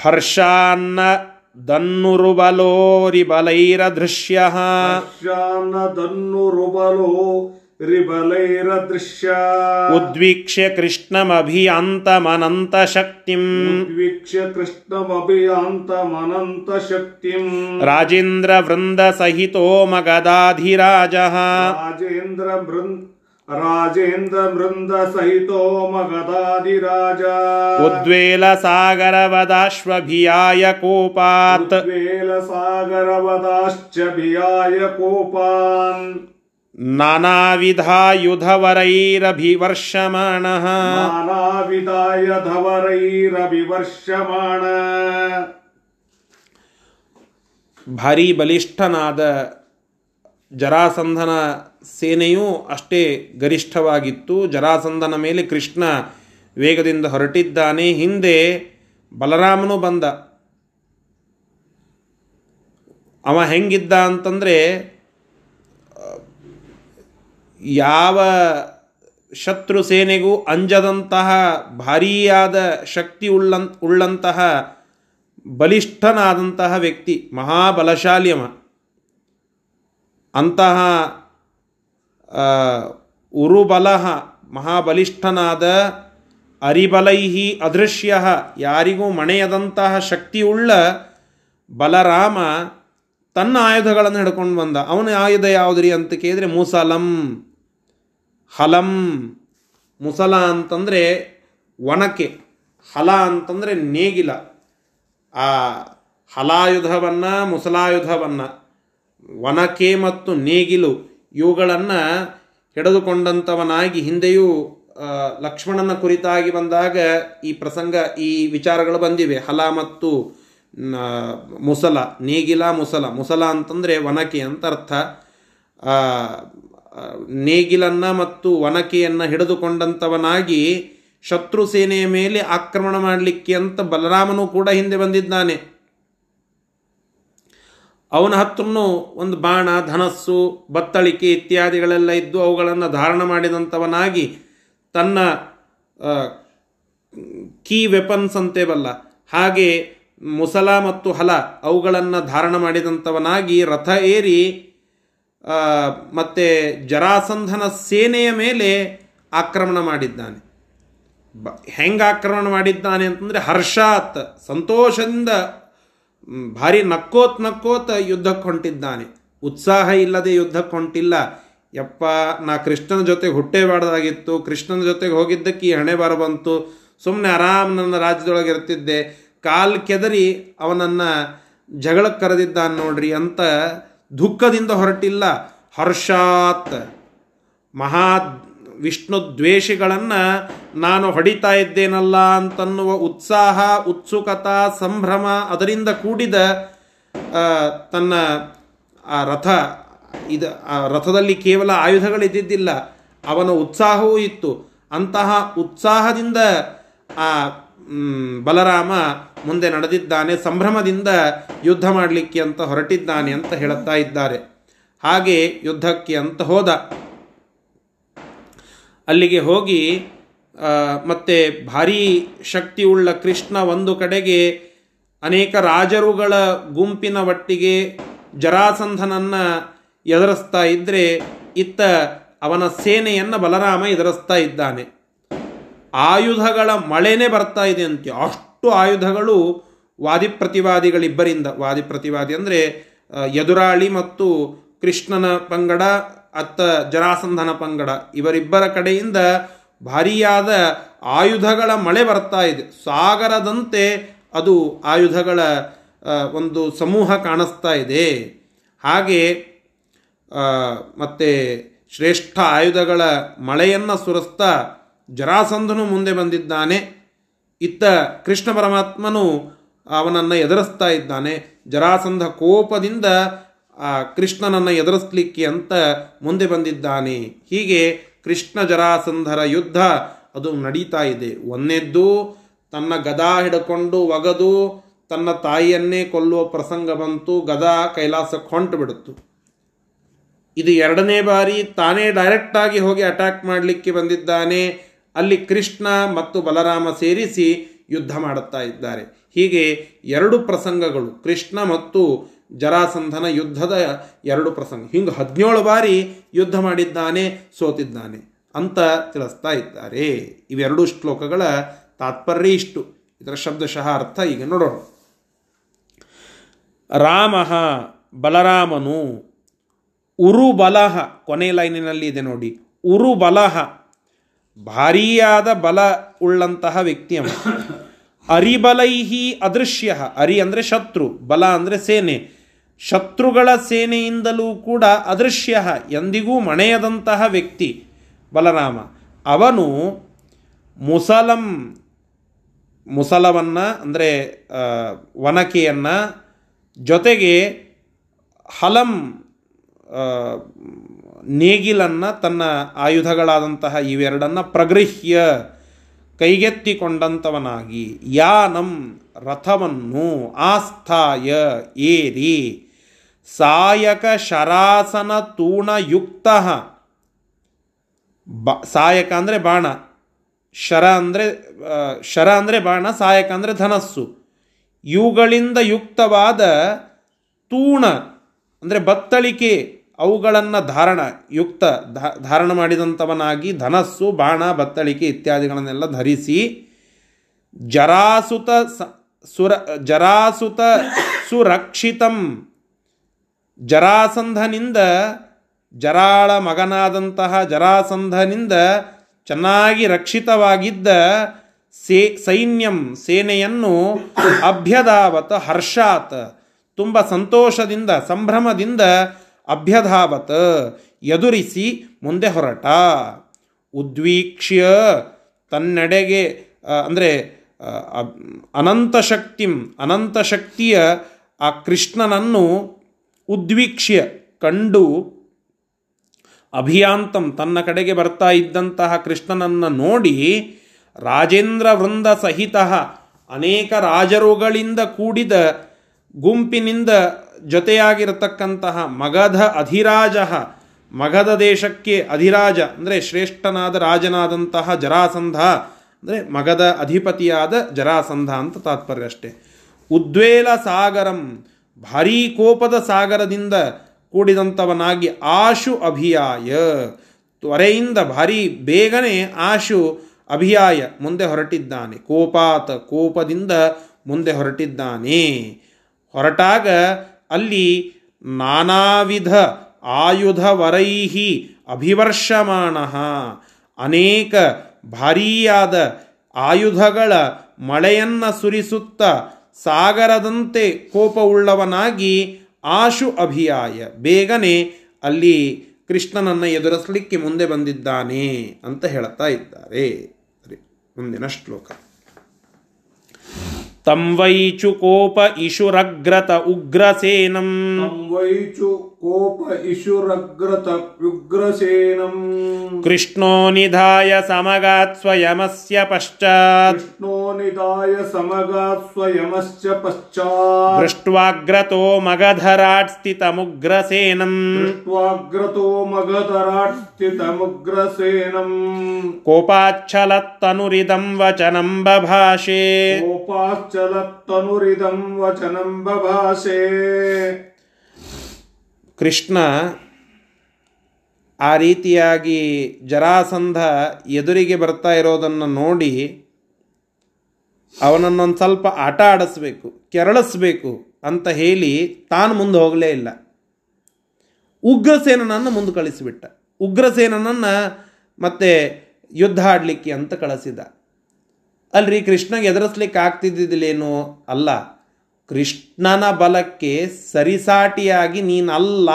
ಹರ್ಷಾನ್ನ ದನ್ನುರುಬಲೋರಿಬಲೈರದೃಶ್ಯಃ. ಹರ್ಷಾನ್ನ ದನ್ನುರುಬಲೋ ರಿಬಲೈರದೃಶ್ಯ ಉದ್ವೀಕ್ಷ್ಯ ಕೃಷ್ಣಮಭಿಯಾಂತಮನಂತಶಕ್ತಿम् ಉದ್ವೀಕ್ಷ್ಯ ಕೃಷ್ಣಮಭಿಯಾಂತಮನಂತಶಕ್ತಿಂ. ರಾಜೇಂದ್ರ ವೃಂದಸಹಿತೋ ಮಗದಾಧಿರಾಜಃ ರಾಜೇಂದ್ರ ವೃಂದ राजेन्द्रवृन्दसहितो मगधाधिराज उद्वेलसागरवदाश्वभियाय कोपात् उद्वेलसागरवदाश्च भियाय कोपान् नानाविधायुधवरैरभिवर्षमाणः नानाविधाय धवरैरभिवर्षमाण ಭಾರಿ ಬಲಿಷ್ಠನಾದ ಜರಾಸಂಧನ ಸೇನೆಯೂ ಅಷ್ಟೇ ಗರಿಷ್ಠವಾಗಿತ್ತು. ಜರಾಸಂದನ ಮೇಲೆ ಕೃಷ್ಣ ವೇಗದಿಂದ ಹೊರಟಿದ್ದಾನೆ. ಹಿಂದೆ ಬಲರಾಮನು ಬಂದ. ಅವ ಹೆಂಗಿದ್ದ ಅಂತಂದರೆ, ಯಾವ ಶತ್ರು ಸೇನೆಗೂ ಅಂಜದಂತಹ ಭಾರೀಯಾದ ಶಕ್ತಿ ಉಳ್ಳ, ಉಳ್ಳಂತಹ ಬಲಿಷ್ಠನಾದಂತಹ ವ್ಯಕ್ತಿ ಮಹಾಬಲಶಾಲಿಯಮ ಅಂತಹ ಉರುಬಲ ಮಹಾಬಲಿಷ್ಠನಾದ ಅರಿಬಲೈಹಿ ಅದೃಶ್ಯ, ಯಾರಿಗೂ ಮಣೆಯದಂತಹ ಶಕ್ತಿಯುಳ್ಳ ಬಲರಾಮ ತನ್ನ ಆಯುಧಗಳನ್ನು ಹಿಡ್ಕೊಂಡು ಬಂದ. ಅವನ ಆಯುಧ ಯಾವುದ್ರಿ ಅಂತ ಕೇಳಿದರೆ ಮುಸಲಂ, ಹಲಂ, ಮುಸಲ ಅಂತಂದರೆ ಒನಕೆ ಹಲ ಅಂತಂದರೆ ನೇಗಿಲ. ಆ ಹಲಾಯುಧವನ್ನು, ಮುಸಲಾಯುಧವನ್ನು ಒನಕೆ ಮತ್ತು ನೇಗಿಲು ಇವುಗಳನ್ನು ಹಿಡಿದುಕೊಂಡಂಥವನಾಗಿ ಹಿಂದೆಯೂ ಲಕ್ಷ್ಮಣನ ಕುರಿತಾಗಿ ಬಂದಾಗ ಈ ಪ್ರಸಂಗ, ಈ ವಿಚಾರಗಳು ಬಂದಿವೆ. ಹಲ ಮತ್ತು ಮುಸಲ, ನೇಗಿಲ ಮುಸಲ. ಮುಸಲ ಅಂತಂದರೆ ಒನಕೆ ಅಂತ ಅರ್ಥ. ನೇಗಿಲನ್ನು ಮತ್ತು ಒನಕೆಯನ್ನು ಹಿಡಿದುಕೊಂಡಂಥವನಾಗಿ ಶತ್ರು ಸೇನೆಯ ಮೇಲೆ ಆಕ್ರಮಣ ಮಾಡಲಿಕ್ಕೆ ಅಂತ ಬಲರಾಮನು ಕೂಡ ಹಿಂದೆ ಬಂದಿದ್ದಾನೆ. ಅವನ ಹತ್ರನು ಒಂದು ಬಾಣ, ಧನಸ್ಸು, ಬತ್ತಳಿಕೆ ಇತ್ಯಾದಿಗಳೆಲ್ಲ ಇದ್ದು ಅವುಗಳನ್ನು ಧಾರಣ ಮಾಡಿದಂಥವನಾಗಿ ತನ್ನ ಕೀ ವೆಪನ್ಸ್ ಅಂತೇವಲ್ಲ ಹಾಗೆ ಮುಸಲ ಮತ್ತು ಹಲ ಅವುಗಳನ್ನು ಧಾರಣ ಮಾಡಿದಂಥವನಾಗಿ ರಥ ಏರಿ ಮತ್ತು ಜರಾಸಂಧನ ಸೇನೆಯ ಮೇಲೆ ಆಕ್ರಮಣ ಮಾಡಿದ್ದಾನೆ. ಬ, ಹೆಂಗೆ ಆಕ್ರಮಣ ಮಾಡಿದ್ದಾನೆ ಅಂತಂದರೆ ಹರ್ಷಾತ್, ಸಂತೋಷದಿಂದ ಭಾರಿ ನಕ್ಕೋತ್ ನಕ್ಕೋತ್ ಯುದ್ಧಕ್ಕೆ ಹೊಂಟಿದ್ದಾನೆ. ಉತ್ಸಾಹ ಇಲ್ಲದೆ ಯುದ್ಧಕ್ಕೆ ಹೊಂಟಿಲ್ಲ. ಯಪ್ಪ, ನಾ ಕೃಷ್ಣನ ಜೊತೆಗೆ ಹುಟ್ಟೇಬಾರ್ದಾಗಿತ್ತು ಕೃಷ್ಣನ ಜೊತೆಗೆ ಹೋಗಿದ್ದಕ್ಕೆ ಈ ಹಣೆ ಬರ ಬಂತು. ಸುಮ್ಮನೆ ಆರಾಮ್ ನನ್ನ ರಾಜ್ಯದೊಳಗೆ ಇರ್ತಿದ್ದೆ. ಕಾಲ್ ಕೆದರಿ ಅವನನ್ನು ಜಗಳಕ್ಕೆ ಕರೆದಿದ್ದಾನೆ ನೋಡ್ರಿ ಅಂತ ದುಃಖದಿಂದ ಹೊರಟಿಲ್ಲ. ಹರ್ಷಾತ್ ಮಹಾ ವಿಷ್ಣು ದ್ವೇಷಿಗಳನ್ನು ನಾನು ಹೊಡಿತಾ ಇದ್ದೇನಲ್ಲ ಅಂತನ್ನುವ ಉತ್ಸಾಹ, ಉತ್ಸುಕತಾ, ಸಂಭ್ರಮ ಅದರಿಂದ ಕೂಡಿದ ತನ್ನ, ಆ, ರಥ, ಇದು, ಆ, ರಥದಲ್ಲಿ ಕೇವಲ ಆಯುಧಗಳಿದ್ದಿದ್ದಿಲ್ಲ, ಅವನ ಉತ್ಸಾಹವೂ ಇತ್ತು. ಅಂತಹ ಉತ್ಸಾಹದಿಂದ, ಆ ಬಲರಾಮ ಮುಂದೆ ನಡೆದಿದ್ದಾನೆ, ಸಂಭ್ರಮದಿಂದ ಯುದ್ಧ ಮಾಡಲಿಕ್ಕೆ ಅಂತ ಹೊರಟಿದ್ದಾನೆ ಅಂತ ಹೇಳುತ್ತಾ ಇದ್ದಾರೆ. ಹಾಗೆ ಯುದ್ಧಕ್ಕೆ ಅಂತ ಹೋದ. ಅಲ್ಲಿಗೆ ಹೋಗಿ ಮತ್ತೆ ಭಾರೀ ಶಕ್ತಿಯುಳ್ಳ ಕೃಷ್ಣ ಒಂದು ಕಡೆಗೆ ಅನೇಕ ರಾಜರುಗಳ ಗುಂಪಿನ ಒಟ್ಟಿಗೆ ಜರಾಸಂಧನನ್ನು ಎದುರಿಸ್ತಾ ಇದ್ದರೆ ಇತ್ತ ಅವನ ಸೇನೆಯನ್ನು ಬಲರಾಮ ಎದುರಿಸ್ತಾ ಇದ್ದಾನೆ. ಆಯುಧಗಳ ಮಳೆನೇ ಬರ್ತಾ ಇದೆ ಅಂತೆ ಅಷ್ಟು ಆಯುಧಗಳು ವಾದಿ ಪ್ರತಿವಾದಿಗಳಿಬ್ಬರಿಂದ ವಾದಿ ಪ್ರತಿವಾದಿ ಅಂದರೆ ಎದುರಾಳಿ ಮತ್ತು ಕೃಷ್ಣನ ಪಂಗಡ ಅತ್ತ ಜರಾಸಂಧನ ಪಂಗಡ. ಇವರಿಬ್ಬರ ಕಡೆಯಿಂದ ಭಾರಿಯಾದ ಆಯುಧಗಳ ಮಳೆ ಬರ್ತಾ ಇದೆ. ಸಾಗರದಂತೆ ಅದು ಆಯುಧಗಳ ಒಂದು ಸಮೂಹ ಕಾಣಿಸ್ತಾ ಇದೆ. ಹಾಗೆ ಮತ್ತು ಶ್ರೇಷ್ಠ ಆಯುಧಗಳ ಮಳೆಯನ್ನು ಸುರಿಸ್ತಾ ಜರಾಸಂಧನು ಮುಂದೆ ಬಂದಿದ್ದಾನೆ. ಇತ್ತ ಕೃಷ್ಣ ಪರಮಾತ್ಮನು ಅವನನ್ನು ಎದುರಿಸ್ತಾ ಇದ್ದಾನೆ. ಜರಾಸಂಧ ಕೋಪದಿಂದ ಕೃಷ್ಣನನ್ನು ಎದುರಿಸ್ಲಿಕ್ಕೆ ಅಂತ ಮುಂದೆ ಬಂದಿದ್ದಾನೆ. ಹೀಗೆ ಕೃಷ್ಣ ಜರಾಸಂಧರ ಯುದ್ಧ ಅದು ನಡೀತಾ ಇದೆ. ಒಂದೆದ್ದು ತನ್ನ ಗದಾ ಹಿಡ್ಕೊಂಡು ಒಗದು ತನ್ನ ತಾಯಿಯನ್ನೇ ಕೊಲ್ಲುವ ಪ್ರಸಂಗ ಬಂತು. ಗದಾ ಕೈಲಾಸಕ್ಕೆ ಹೊಂಟು ಬಿಡುತ್ತು. ಇದು ಎರಡನೇ ಬಾರಿ ತಾನೇ ಡೈರೆಕ್ಟಾಗಿ ಹೋಗಿ ಅಟ್ಯಾಕ್ ಮಾಡಲಿಕ್ಕೆ ಬಂದಿದ್ದಾನೆ. ಅಲ್ಲಿ ಕೃಷ್ಣ ಮತ್ತು ಬಲರಾಮ ಸೇರಿಸಿ ಯುದ್ಧ ಮಾಡುತ್ತಾ ಇದ್ದಾರೆ. ಹೀಗೆ ಎರಡು ಪ್ರಸಂಗಗಳು. ಕೃಷ್ಣ ಮತ್ತು ಜರಾಸಂಧನ ಯುದ್ಧದ ಎರಡು ಪ್ರಸಂಗ. ಹಿಂಗೆ ಹದಿನೇಳು ಬಾರಿ ಯುದ್ಧ ಮಾಡಿದ್ದಾನೆ, ಸೋತಿದ್ದಾನೆ ಅಂತ ತಿಳಿಸ್ತಾ ಇದ್ದಾರೆ. ಇವೆರಡು ಶ್ಲೋಕಗಳ ತಾತ್ಪರ್ಯ ಇಷ್ಟು. ಇದರ ಶಬ್ದಶಃ ಅರ್ಥ ಈಗ ನೋಡೋಣ. ರಾಮ ಬಲರಾಮನು ಉರುಬಲಹ ಕೊನೆ ಲೈನಿನಲ್ಲಿ ಇದೆ ನೋಡಿ ಉರುಬಲಹ ಭಾರೀಯಾದ ಬಲ ಉಳ್ಳಂತಹ ವ್ಯಕ್ತಿಯ ಅರಿಬಲೈಹಿ ಅದೃಶ್ಯ. ಅರಿ ಅಂದರೆ ಶತ್ರು, ಬಲ ಅಂದರೆ ಸೇನೆ. ಶತ್ರುಗಳ ಸೇನೆಯಿಂದಲೂ ಕೂಡ ಅದೃಶ್ಯ, ಎಂದಿಗೂ ಮಣೆಯದಂತಹ ವ್ಯಕ್ತಿ ಬಲರಾಮ. ಅವನು ಮುಸಲಂ, ಮುಸಲವನ್ನು, ಅಂದರೆ ವನಕೆಯನ್ನು ಜೊತೆಗೆ ಹಲಂ ನೇಗಿಲನ್ನು ತನ್ನ ಆಯುಧಗಳಾದಂತಹ ಇವೆರಡನ್ನು ಪ್ರಗೃಹ್ಯ ಕೈಗೆತ್ತಿಕೊಂಡಂಥವನಾಗಿ ಯಾನಂ ರಥವನ್ನು ಆಸ್ಥಾಯ ಏರಿ ಸಾಯಕ ಶರಾಸನ ತೂಣಯುಕ್ತ ಬ, ಸಾಯಕ ಅಂದರೆ ಬಾಣ. ಶರ ಅಂದರೆ ಶರ ಅಂದರೆ ಬಾಣ, ಸಾಯಕ ಅಂದರೆ ಧನಸ್ಸು. ಇವುಗಳಿಂದ ಯುಕ್ತವಾದ ತೂಣ, ಅಂದರೆ ಬತ್ತಳಿಕೆ, ಅವುಗಳನ್ನು ಧಾರಣ, ಯುಕ್ತ ಧಾರಣ ಮಾಡಿದಂಥವನಾಗಿ ಧನಸ್ಸು, ಬಾಣ, ಬತ್ತಳಿಕೆ ಇತ್ಯಾದಿಗಳನ್ನೆಲ್ಲ ಧರಿಸಿ ಜರಾಸುತ ಸುರ, ಜರಾಸುತ ಸುರಕ್ಷಿತಂ ಜರಾಸಂಧನಿಂದ ಜರಾಳ ಮಗನಾದಂತಹ ಜರಾಸಂಧನಿಂದ ಚೆನ್ನಾಗಿ ರಕ್ಷಿತವಾಗಿದ್ದ ಸೇ, ಸೈನ್ಯಂ ಸೇನೆಯನ್ನು ಅಭ್ಯಧಾವತ ಹರ್ಷಾತ್, ತುಂಬ ಸಂತೋಷದಿಂದ, ಸಂಭ್ರಮದಿಂದ ಅಭ್ಯಧಾವತ ಎದುರಿಸಿ ಮುಂದೆ ಹೊರಟ. ಉದ್ವೀಕ್ಷ್ಯ ತನ್ನೆಡೆಗೆ ಅಂದರೆ ಅನಂತ ಶಕ್ತಿಯ ಆ ಕೃಷ್ಣನನ್ನು ಉದ್ವೀಕ್ಷ್ಯ ಕಂಡು ಅಭಿಯಾಂತಂ ತನ್ನ ಕಡೆಗೆ ಬರ್ತಾ ಇದ್ದಂತಹ ಕೃಷ್ಣನನ್ನು ನೋಡಿ ರಾಜೇಂದ್ರ ವೃಂದ ಸಹಿತ ಅನೇಕ ರಾಜರುಗಳಿಂದ ಕೂಡಿದ ಗುಂಪಿನಿಂದ ಜೊತೆಯಾಗಿರತಕ್ಕಂತಹ ಮಗಧ ಅಧಿರಾಜ, ಮಗಧ ದೇಶಕ್ಕೆ ಅಧಿರಾಜ, ಅಂದರೆ ಶ್ರೇಷ್ಠನಾದ ರಾಜನಾದಂತಹ ಜರಾಸಂಧ, ಅಂದರೆ ಮಗದ ಅಧಿಪತಿಯಾದ ಜರಾಸಂಧ ಅಂತ ತಾತ್ಪರ್ಯ ಅಷ್ಟೇ. ಉದ್ವೇಲ ಸಾಗರಂ ಭಾರೀ ಕೋಪದ ಸಾಗರದಿಂದ ಕೂಡಿದಂಥವನಾಗಿ ಆಶು ಅಭಿಯಾಯ. ತ್ವರೆಯಿಂದ ಭಾರಿ ಬೇಗನೆ ಆಶು ಅಭಿಯಾಯ ಮುಂದೆ ಹೊರಟಿದ್ದಾನೆ. ಕೋಪಾತ ಕೋಪದಿಂದ ಮುಂದೆ ಹೊರಟಿದ್ದಾನೆ. ಹೊರಟಾಗ ಅಲ್ಲಿ ನಾನಾವಿಧ ಆಯುಧವರೈಹಿ ಅಭಿವರ್ಷಮಾಣ. ಅನೇಕ ಭಾರೀಯಾದ ಆಯುಧಗಳ ಮಳೆಯನ್ನು ಸುರಿಸುತ್ತ ಸಾಗರದಂತೆ ಕೋಪವುಳ್ಳವನಾಗಿ ಆಶು ಅಭಿಯಾಯ. ಬೇಗನೆ ಅಲ್ಲಿ ಕೃಷ್ಣನನ್ನು ಎದುರಿಸಲಿಕ್ಕೆ ಮುಂದೆ ಬಂದಿದ್ದಾನೆ ಅಂತ ಹೇಳ್ತಾ ಇದ್ದಾರೆ. ಮುಂದಿನ ಶ್ಲೋಕ. ತಂವೈಚು ಕೋಪ ಇಶುರಗ್ರತ ಉಗ್ರಸೇನಂ. ತಂವೈಚು ಕೋಪ ಇಶುರಗ್ರತ ವ್ಯುಗ್ರಸೇನಂ ಕೃಷ್ಣೋ ನಿಧಾಯ ಸಮಗಾತ್ ಸ್ವಯಮಸ್ಯ ಪಶ್ಚಾತ್. ಕೃಷ್ಣೋ ನಿಧಾಯ ಸಮಗಾತ್ ಸ್ವಯಮಸ್ಯ ಪಶ್ಚಾತ್. ದೃಷ್ಟ್ವಾಗ್ರತೋ ಮಗಧರಾಟ್ ಸ್ಥಿತಮುಗ್ರಸೇನಂ ದೃಷ್ಟ್ವಾಗ್ರತೋ ಮಗಧರಾಟ್ ಸ್ಥಿತಮುಗ್ರಸೇನಂ ಕೋಪಾಚ್ಚಲತ್ತನುರಿದಂ ವಚನಂ ಬಭಾಷೆ. ವಚನಂ ಬಭಾಷೆ. ಕೃಷ್ಣ ಆ ರೀತಿಯಾಗಿ ಜರಾಸಂಧ ಎದುರಿಗೆ ಬರ್ತಾ ಇರೋದನ್ನು ನೋಡಿ ಅವನನ್ನೊಂದು ಸ್ವಲ್ಪ ಆಟ ಆಡಿಸ್ಬೇಕು, ಕೆರಳಿಸ್ಬೇಕು ಅಂತ ಹೇಳಿ ತಾನು ಮುಂದೆ ಹೋಗಲೇ ಇಲ್ಲ. ಉಗ್ರಸೇನನನ್ನು ಮುಂದೆ ಕಳಿಸಿಬಿಟ್ಟ. ಉಗ್ರಸೇನನನ್ನು ಮತ್ತೆ ಯುದ್ಧ ಆಡಲಿಕ್ಕೆ ಅಂತ ಕಳಿಸಿದ. ಅಲ್ರಿ ಕೃಷ್ಣಗೆ ಎದುರಿಸ್ಲಿಕ್ಕೆ ಆಗ್ತಿದ್ದಿದ್ದೇನೋ ಅಲ್ಲ. ಕೃಷ್ಣನ ಬಲಕ್ಕೆ ಸರಿಸಾಟಿಯಾಗಿ ನೀನಲ್ಲ.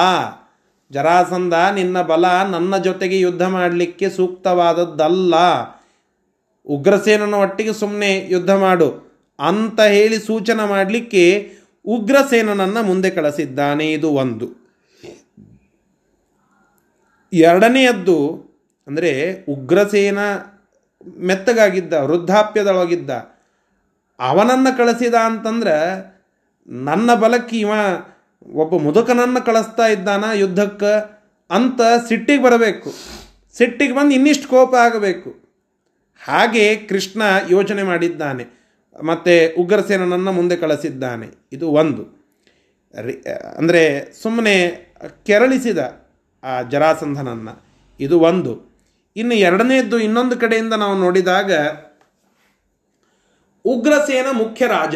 ಜರಾಸಂಧ, ನಿನ್ನ ಬಲ ನನ್ನ ಜೊತೆಗೆ ಯುದ್ಧ ಮಾಡಲಿಕ್ಕೆ ಸೂಕ್ತವಾದದ್ದಲ್ಲ. ಉಗ್ರಸೇನನ ಒಟ್ಟಿಗೆ ಸುಮ್ಮನೆ ಯುದ್ಧ ಮಾಡು. ಅಂತ ಹೇಳಿ ಸೂಚನೆ ಮಾಡಲಿಕ್ಕೆ ಉಗ್ರಸೇನನನ್ನು ಮುಂದೆ ಕಳಿಸಿದ್ದಾನೆ ಇದು ಒಂದು. ಎರಡನೆಯದ್ದು ಅಂದರೆ ಉಗ್ರಸೇನ ಮೆತ್ತಗಾಗಿದ್ದ, ವೃದ್ಧಾಪ್ಯದೊಳಗಿದ್ದ, ಅವನನ್ನು ಕಳಿಸಿದ ಅಂತಂದ್ರೆ ನನ್ನ ಬಲಕ್ಕೆ ಇವ ಒಬ್ಬ ಮುದುಕನನ್ನು ಕಳಿಸ್ತಾ ಇದ್ದಾನ ಯುದ್ಧಕ್ಕೆ ಅಂತ ಸಿಟ್ಟಿಗೆ ಬರಬೇಕು. ಸಿಟ್ಟಿಗೆ ಬಂದು ಇನ್ನಿಷ್ಟು ಕೋಪ ಆಗಬೇಕು. ಹಾಗೆ ಕೃಷ್ಣ ಯೋಚನೆ ಮಾಡಿದ್ದಾನೆ. ಮತ್ತು ಉಗ್ರಸೇನನನ್ನು ಮುಂದೆ ಕಳಿಸಿದ್ದಾನೆ. ಇದು ಒಂದು. ಅಂದರೆ ಸುಮ್ಮನೆ ಕೆರಳಿಸಿದ ಆ ಜರಾಸಂಧನನ್ನು. ಇದು ಒಂದು. ಇನ್ನು ಎರಡನೇದ್ದು ಇನ್ನೊಂದು ಕಡೆಯಿಂದ ನಾವು ನೋಡಿದಾಗ ಉಗ್ರಸೇನ ಮುಖ್ಯ ರಾಜ.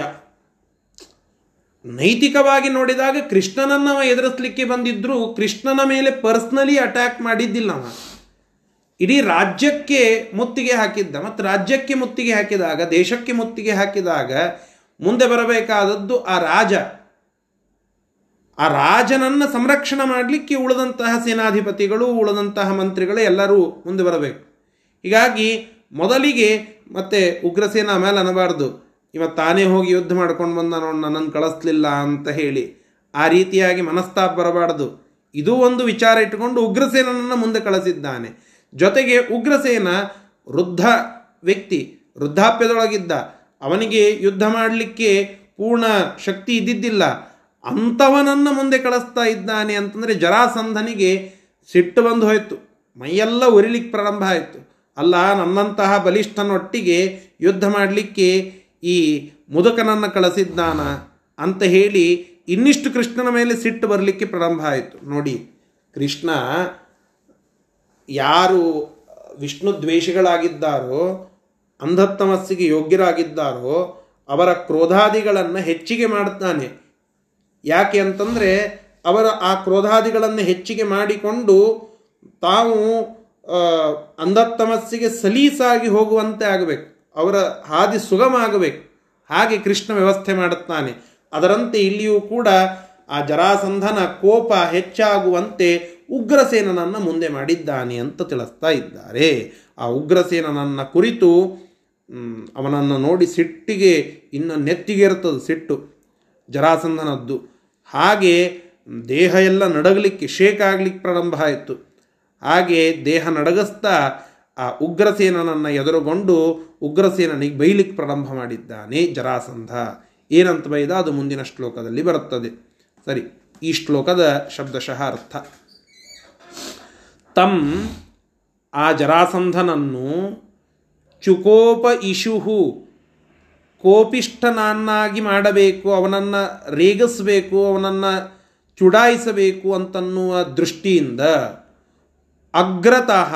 ನೈತಿಕವಾಗಿ ನೋಡಿದಾಗ ಕೃಷ್ಣನನ್ನು ಎದುರಿಸಲಿಕ್ಕೆ ಬಂದಿದ್ರು, ಕೃಷ್ಣನ ಮೇಲೆ ಪರ್ಸ್ನಲಿ ಅಟ್ಯಾಕ್ ಮಾಡಿದ್ದಿಲ್ಲ ಅವ. ಇಡೀ ರಾಜ್ಯಕ್ಕೆ ಮುತ್ತಿಗೆ ಹಾಕಿದ್ದ. ಮತ್ತು ರಾಜ್ಯಕ್ಕೆ ಮುತ್ತಿಗೆ ಹಾಕಿದಾಗ, ದೇಶಕ್ಕೆ ಮುತ್ತಿಗೆ ಹಾಕಿದಾಗ ಮುಂದೆ ಬರಬೇಕಾದದ್ದು ಆ ರಾಜ. ಆ ರಾಜನನ್ನ ಸಂರಕ್ಷಣೆ ಮಾಡಲಿಕ್ಕೆ ಉಳಿದಂತಹ ಸೇನಾಧಿಪತಿಗಳು, ಉಳಿದಂತಹ ಮಂತ್ರಿಗಳು ಎಲ್ಲರೂ ಮುಂದೆ ಬರಬೇಕು. ಹೀಗಾಗಿ ಮೊದಲಿಗೆ ಮತ್ತೆ ಉಗ್ರಸೇನಾ ಮೇಲೆ ಅನ್ನಬಾರ್ದು ಇವತ್ತು ತಾನೇ ಹೋಗಿ ಯುದ್ಧ ಮಾಡ್ಕೊಂಡು ಬಂದ ನೋಡಿ ನನ್ನನ್ನು ಕಳಿಸ್ಲಿಲ್ಲ ಅಂತ ಹೇಳಿ ಆ ರೀತಿಯಾಗಿ ಮನಸ್ತಾಪ ಬರಬಾರ್ದು. ಇದು ಒಂದು ವಿಚಾರ ಇಟ್ಟುಕೊಂಡು ಉಗ್ರಸೇನನ್ನು ಮುಂದೆ ಕಳಿಸಿದ್ದಾನೆ. ಜೊತೆಗೆ ಉಗ್ರಸೇನ ವೃದ್ಧ ವ್ಯಕ್ತಿ, ವೃದ್ಧಾಪ್ಯದೊಳಗಿದ್ದ, ಅವನಿಗೆ ಯುದ್ಧ ಮಾಡಲಿಕ್ಕೆ ಪೂರ್ಣ ಶಕ್ತಿ ಇದ್ದಿದ್ದಿಲ್ಲ. ಅಂಥವನನ್ನು ಮುಂದೆ ಕಳಿಸ್ತಾ ಇದ್ದಾನೆ ಅಂತಂದರೆ ಜರಾಸಂಧನಿಗೆ ಸಿಟ್ಟು ಬಂದು ಹೋಯಿತು. ಮೈಯೆಲ್ಲ ಉರಿಲಿಕ್ಕೆ ಪ್ರಾರಂಭ ಆಯಿತು. ಅಲ್ಲ, ನನ್ನಂತಹ ಬಲಿಷ್ಠನೊಟ್ಟಿಗೆ ಯುದ್ಧ ಮಾಡಲಿಕ್ಕೆ ಈ ಮುದುಕನನ್ನು ಕಳಿಸಿದ್ದಾನ ಅಂತ ಹೇಳಿ ಇನ್ನಿಷ್ಟು ಕೃಷ್ಣನ ಮೇಲೆ ಸಿಟ್ಟು ಬರಲಿಕ್ಕೆ ಪ್ರಾರಂಭ ಆಯಿತು. ನೋಡಿ, ಕೃಷ್ಣ ಯಾರು ವಿಷ್ಣು ದ್ವೇಷಗಳಾಗಿದ್ದಾರೋ, ಅಂಧತ್ತಮಸ್ಸಿಗೆ ಯೋಗ್ಯರಾಗಿದ್ದಾರೋ, ಅವರ ಕ್ರೋಧಾದಿಗಳನ್ನು ಹೆಚ್ಚಿಗೆ ಮಾಡುತ್ತಾನೆ ಯಾಕೆ ಅಂತಂದರೆ, ಅವರ ಆ ಕ್ರೋಧಾದಿಗಳನ್ನು ಹೆಚ್ಚಿಗೆ ಮಾಡಿಕೊಂಡು ತಾವು ಅಂಧತ್ತಮಸ್ಸಿಗೆ ಸಲೀಸಾಗಿ ಹೋಗುವಂತೆ ಆಗಬೇಕು. ಅವರ ಹಾದಿ ಸುಗಮ ಆಗಬೇಕು ಹಾಗೆ ಕೃಷ್ಣ ವ್ಯವಸ್ಥೆ ಮಾಡುತ್ತಾನೆ. ಅದರಂತೆ ಇಲ್ಲಿಯೂ ಕೂಡ ಆ ಜರಾಸಂಧನ ಕೋಪ ಹೆಚ್ಚಾಗುವಂತೆ ಉಗ್ರಸೇನನನ್ನು ಮುಂದೆ ಮಾಡಿದ್ದಾನೆ ಅಂತ ತಿಳಿಸ್ತಾ ಇದ್ದಾರೆ. ಆ ಉಗ್ರಸೇನನನ್ನು ಕುರಿತು ಅವನನ್ನು ನೋಡಿ ಸಿಟ್ಟಿಗೆ ಇನ್ನು ನೆತ್ತಿಗೆ ಸಿಟ್ಟು, ಜರಾಸಂಧನದ್ದು. ಹಾಗೆ ದೇಹ ಎಲ್ಲ ನಡಗಲಿಕ್ಕೆ ಶೇಕ್ ಆಗಲಿಕ್ಕೆ ಪ್ರಾರಂಭ ಆಯಿತು. ಹಾಗೆ ದೇಹ ನಡಗಿಸ್ತಾ ಆ ಉಗ್ರಸೇನನನ್ನು ಎದುರುಗೊಂಡು ಉಗ್ರಸೇನನಿಗೆ ಬೈಲಿಕ್ಕೆ ಪ್ರಾರಂಭ ಮಾಡಿದ್ದಾನೆ ಜರಾಸಂಧ. ಏನಂತ ಬೈದ? ಅದು ಮುಂದಿನ ಶ್ಲೋಕದಲ್ಲಿ ಬರುತ್ತದೆ. ಸರಿ, ಈ ಶ್ಲೋಕದ ಶಬ್ದಶಃ ಅರ್ಥ. ತಂ, ಆ ಜರಾಸಂಧನನ್ನು ಚುಕೋಪ ಇಶುಹು, ಕೋಪಿಷ್ಠನನ್ನಾಗಿ ಮಾಡಬೇಕು, ಅವನನ್ನು ರೇಗಿಸಬೇಕು, ಅವನನ್ನು ಚುಡಾಯಿಸಬೇಕು ಅಂತನ್ನುವ ದೃಷ್ಟಿಯಿಂದ ಅಗ್ರತಃ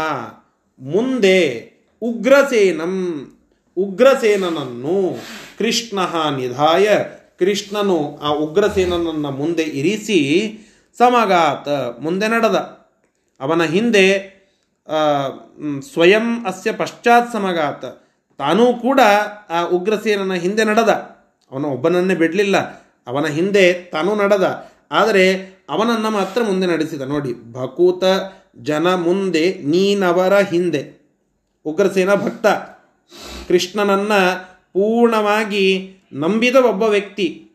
ಮುಂದೆ ಉಗ್ರಸೇನಂ, ಉಗ್ರಸೇನನನ್ನು ಕೃಷ್ಣ ನಿಧಾಯ, ಕೃಷ್ಣನು ಆ ಉಗ್ರಸೇನನನ್ನು ಮುಂದೆ ಇರಿಸಿ ಸಮಗಾತ ಮುಂದೆ ನಡೆದ. ಅವನ ಹಿಂದೆ ಸ್ವಯಂ ಅಸ್ಯ ಪಶ್ಚಾತ್ ಸಮಗಾತ ತಾನೂ ಕೂಡ ಆ ಉಗ್ರಸೇನನ ಹಿಂದೆ ನಡೆದ. ಅವನ ಒಬ್ಬನನ್ನೇ ಬಿಡಲಿಲ್ಲ. ಅವನ ಹಿಂದೆ ತಾನೂ ನಡೆದ. ಆದರೆ ಅವನನ್ನು ಮಾತ್ರ ಮುಂದೆ ನಡೆಸಿದ. ನೋಡಿ, ಭಕೂತ ಜನ ಮುಂದೆ, ನೀನವರ ಹಿಂದೆ. ಉಗ್ರಸೇನ ಭಕ್ತ. ಕೃಷ್ಣನನ್ನು ಪೂರ್ಣವಾಗಿ ನಂಬಿದ ಒಬ್ಬ ವ್ಯಕ್ತಿ.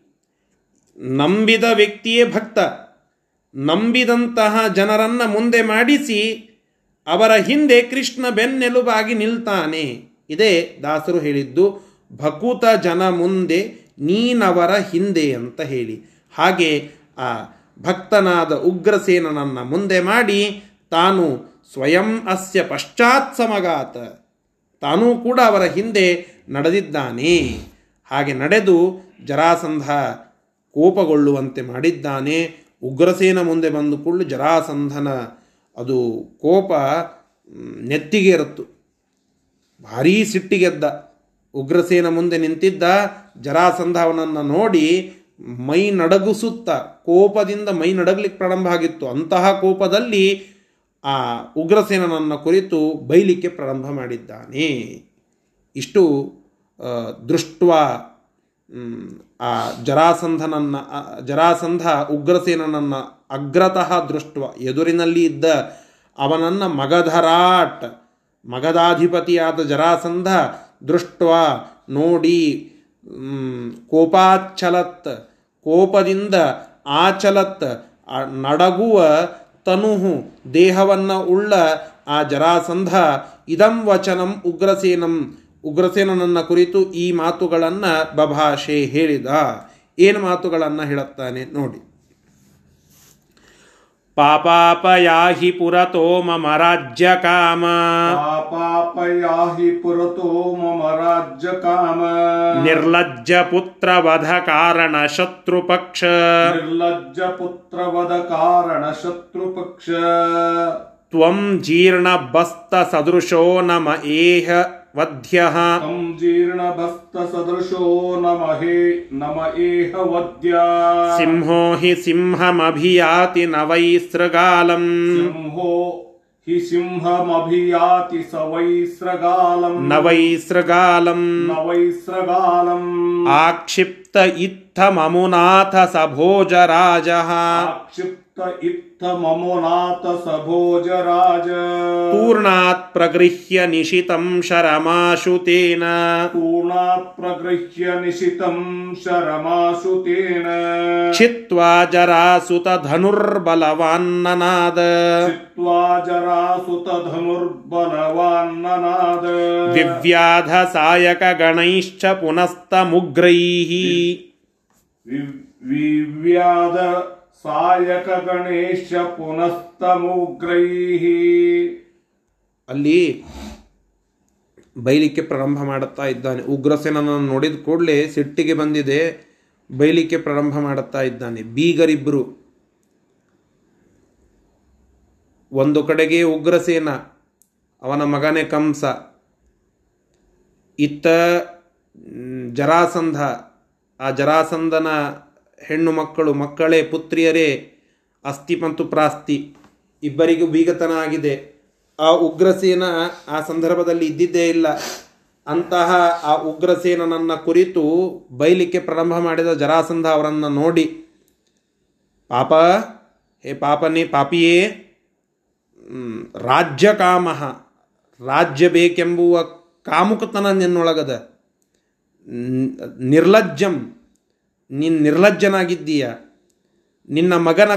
ನಂಬಿದ ವ್ಯಕ್ತಿಯೇ ಭಕ್ತ. ನಂಬಿದಂತಹ ಜನರನ್ನು ಮುಂದೆ ಮಾಡಿಸಿ, ಅವರ ಹಿಂದೆ ಕೃಷ್ಣ ಬೆನ್ನೆಲುಬಾಗಿ ನಿಲ್ತಾನೆ. ಇದೇ ದಾಸರು ಹೇಳಿದ್ದು, ಭಕೂತ ಜನ ಮುಂದೆ, ನೀನವರ ಹಿಂದೆ ಅಂತ ಹೇಳಿ. ಹಾಗೆ ಆ ಭಕ್ತನಾದ ಉಗ್ರಸೇನನನ್ನು ಮುಂದೆ ಮಾಡಿ ತಾನು ಸ್ವಯಂ ಅಸ್ಯ ಪಶ್ಚಾತ್ ಸಮಗಾತ. ತಾನೂ ಕೂಡ ಅವರ ಹಿಂದೆ ನಡೆದಿದ್ದಾನೆ. ಹಾಗೆ ನಡೆದು ಜರಾಸಂಧ ಕೋಪಗೊಳ್ಳುವಂತೆ ಮಾಡಿದ್ದಾನೆ. ಉಗ್ರಸೇನ ಮುಂದೆ ಬಂದು ಕೊಳ್ಳು ಜರಾಸಂಧನ. ಅದು ಕೋಪ ನೆತ್ತಿಗೇರತ್ತು ಭಾರೀ ಸಿಟ್ಟಿಗೆದ್ದ ಉಗ್ರಸೇನ ಮುಂದೆ ನಿಂತಿದ್ದ ಜರಾಸಂಧ ಅವನನ್ನು ನೋಡಿ ಮೈ ನಡಗಿಸುತ್ತ. ಕೋಪದಿಂದ ಮೈ ನಡಗಲಿಕ್ಕೆ ಪ್ರಾರಂಭ ಆಗಿತ್ತು. ಅಂತಹ ಕೋಪದಲ್ಲಿ ಆ ಉಗ್ರಸೇನನನ್ನು ಕುರಿತು ಬೈಲಿಕ್ಕೆ ಪ್ರಾರಂಭ ಮಾಡಿದ್ದಾನೆ. ಇಷ್ಟು ದೃಷ್ಟ ಆ ಜರಾಸಂಧನನ್ನು ಜರಾಸಂಧ ಉಗ್ರಸೇನನನ್ನು ಅಗ್ರತಃ ದೃಷ್ಟ ಎದುರಿನಲ್ಲಿ ಇದ್ದ ಅವನನ್ನು ಮಗಧರಾಟ್, ಮಗಧಾಧಿಪತಿಯಾದ ಜರಾಸಂಧ ದೃಷ್ಟ ನೋಡಿ ಕೋಪಾಚಲತ್ ಕೋಪದಿಂದ ಆಚಲತ್ ನಡಗುವ ತನುಹು ದೇಹವನ್ನು ಉಳ್ಳ ಆ ಜರಾಸಂಧ ಇದಂ ವಚನಂ ಉಗ್ರಸೇನಂ. ಉಗ್ರಸೇನನನ್ನ ಕುರಿತು ಈ ಮಾತುಗಳನ್ನು ಬಭಾಷೆ ಹೇಳಿದ. ಏನು ಮಾತುಗಳನ್ನು ಹೇಳುತ್ತಾನೆ ನೋಡಿ. ಪಾಪಾಪಯಾಹಿ ಪುರತೋ ಮಮ ರಾಜ್ಯ ಕಾಮ. ಪಾಪಾಪಯಾಹಿ ಪುರತೋ ಮಮ ರಾಜ್ಯ ಕಾಮ. ನಿರ್ಲಜ್ಜ ಪುತ್ರ ವಧ ಕಾರಣ ಶತ್ರು ಪಕ್ಷ. ನಿರ್ಲಜ್ಜ ಪುತ್ರ ವಧ ಕಾರಣ ಶತ್ರು ಪಕ್ಷ. ತ್ವಂ ಜೀರ್ಣ ಬಸ್ತ ಸದೃಶೋ ನಮ ಏಹ. वध्यः तं जीर्णभस्तसदृशो नमहे नम एह वद्या सिंहो हि सिंहमभियाति न वै सृगालम् सिंहो हि सिंहमभियाति स वै सृगालम् न वै सृगालम् न वै सृगालम् आक्षिप्त इत्थममुनाथ स भोजराजः आक्षिप्त सभोजराज पूर्णात् प्रगृह्य निशितं शरमाशुतेन पूर्णात् प्रगृह्य निशितं शरमाशु तेन छित्त्वा जरासुतधनुर्बलवान्ननाद चित्वा जरासुतधनुर्बलवान्ननाद विव्याधसायकगणैश्च पुनस्तमुग्रैः वि- विव्याध सायक गणेश पुनस्तमुग्रैः ಅಲ್ಲಿ ಬೈಲಿಕ್ಕೆ ಪ್ರಾರಂಭ ಮಾಡುತ್ತಾ ಇದ್ದಾನೆ. ಉಗ್ರಸೇನನ್ನು ನೋಡಿದ ಕೂಡಲೇ ಸಿಟ್ಟಿಗೆ ಬಂದಿದೆ. ಬೈಲಿಕ್ಕೆ ಪ್ರಾರಂಭ ಮಾಡುತ್ತಾ ಇದ್ದಾನೆ. ಬೀಗರಿಬ್ಬರು ಒಂದು ಕಡೆಗೆ ಉಗ್ರಸೇನ, ಅವನ ಮಗನೇ ಕಂಸ, ಇತ್ತ ಜರಾಸಂಧ, ಆ ಜರಾಸಂಧನ ಹೆಣ್ಣು ಮಕ್ಕಳು, ಮಕ್ಕಳೇ, ಪುತ್ರಿಯರೇ, ಅಸ್ಥಿ ಮತ್ತು ಪ್ರಾಸ್ತಿ ಇಬ್ಬರಿಗೂ ಬೀಗತನ ಆಗಿದೆ. ಆ ಉಗ್ರಸೇನ ಆ ಸಂದರ್ಭದಲ್ಲಿ ಇದ್ದಿದ್ದೇ ಇಲ್ಲ. ಅಂತಹ ಆ ಉಗ್ರಸೇನನನ್ನ ಕುರಿತು ಬೈಲಿಕ್ಕೆ ಪ್ರಾರಂಭ ಮಾಡಿದ ಜರಾಸಂಧ ಅವರನ್ನು ನೋಡಿ. ಪಾಪ, ಹೇ ಪಾಪನೇ, ಪಾಪಿಯೇ ರಾಜ್ಯ ಕಾಮ, ರಾಜ್ಯ ಬೇಕೆಂಬುವ ಕಾಮುಕತನ ನಿನ್ನೊಳಗದ ನಿರ್ಲಜ್ಜಂ ನೀನು ನಿರ್ಲಜ್ಜನಾಗಿದ್ದೀಯ? ನಿನ್ನ ಮಗನ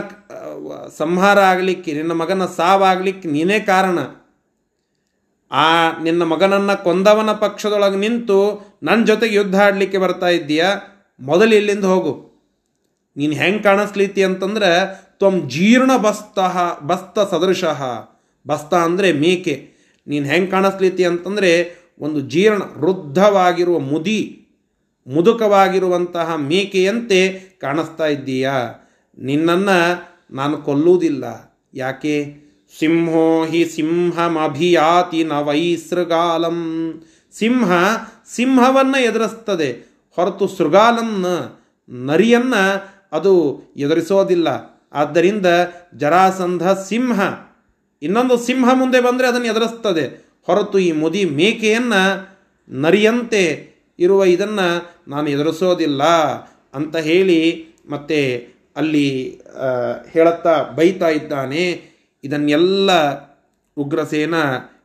ಸಂಹಾರ ಆಗಲಿಕ್ಕೆ, ನಿನ್ನ ಮಗನ ಸಾವಾಗಲಿಕ್ಕೆ ನೀನೇ ಕಾರಣ. ಆ, ನಿನ್ನ ಮಗನನ್ನು ಕೊಂದವನ ಪಕ್ಷದೊಳಗೆ ನಿಂತು ನನ್ನ ಜೊತೆಗೆ ಯುದ್ಧ ಆಡಲಿಕ್ಕೆ ಬರ್ತಾ ಇದ್ದೀಯ? ಮೊದಲು ಇಲ್ಲಿಂದ ಹೋಗು. ನೀನು ಹೆಂಗೆ ಕಾಣಿಸ್ಲಿತಿ ಅಂತಂದ್ರೆ, ತ್ವಂ ಜೀರ್ಣ ಬಸ್ತ ಬಸ್ತ ಸದೃಶಃ. ಬಸ್ತ ಅಂದರೆ ಮೇಕೆ. ನೀನು ಹೆಂಗೆ ಕಾಣಿಸ್ಲಿತಿ ಅಂತಂದರೆ, ಒಂದು ಜೀರ್ಣ, ವೃದ್ಧವಾಗಿರುವ ಮುದಿ. ಮುದುಕವಾಗಿರುವಂತಹ ಮೇಕೆಯಂತೆ ಕಾಣಿಸ್ತಾ ಇದ್ದೀಯಾ? ನಿನ್ನನ್ನು ನಾನು ಕೊಲ್ಲುವುದಿಲ್ಲ. ಯಾಕೆ? ಸಿಂಹೋ ಹಿ ಸಿಂಹಮಭಿಯಾತಿ ನವೈಸೃಗಾಲಂ ಸಿಂಹ ಸಿಂಹವನ್ನು ಎದುರಿಸ್ತದೆ. ಹೊರತು ಸೃಗಾಲನ್ನ, ನರಿಯನ್ನು ಅದು ಎದುರಿಸೋದಿಲ್ಲ. ಆದ್ದರಿಂದ ಜರಾಸಂಧ ಸಿಂಹ, ಇನ್ನೊಂದು ಸಿಂಹ ಮುಂದೆ ಬಂದರೆ ಅದನ್ನು ಎದುರಿಸ್ತದೆ. ಹೊರತು ಈ ಮುದಿ ಮೇಕೆಯನ್ನು ನರಿಯಂತೆ ಇರುವ ಇದನ್ನು ನಾನು ಎದುರಿಸೋದಿಲ್ಲ ಅಂತ ಹೇಳಿ ಮತ್ತೆ ಅಲ್ಲಿ ಹೇಳುತ್ತಾ ಬೈತಾ ಇದ್ದಾನೆ. ಇದನ್ನೆಲ್ಲ ಉಗ್ರಸೇನ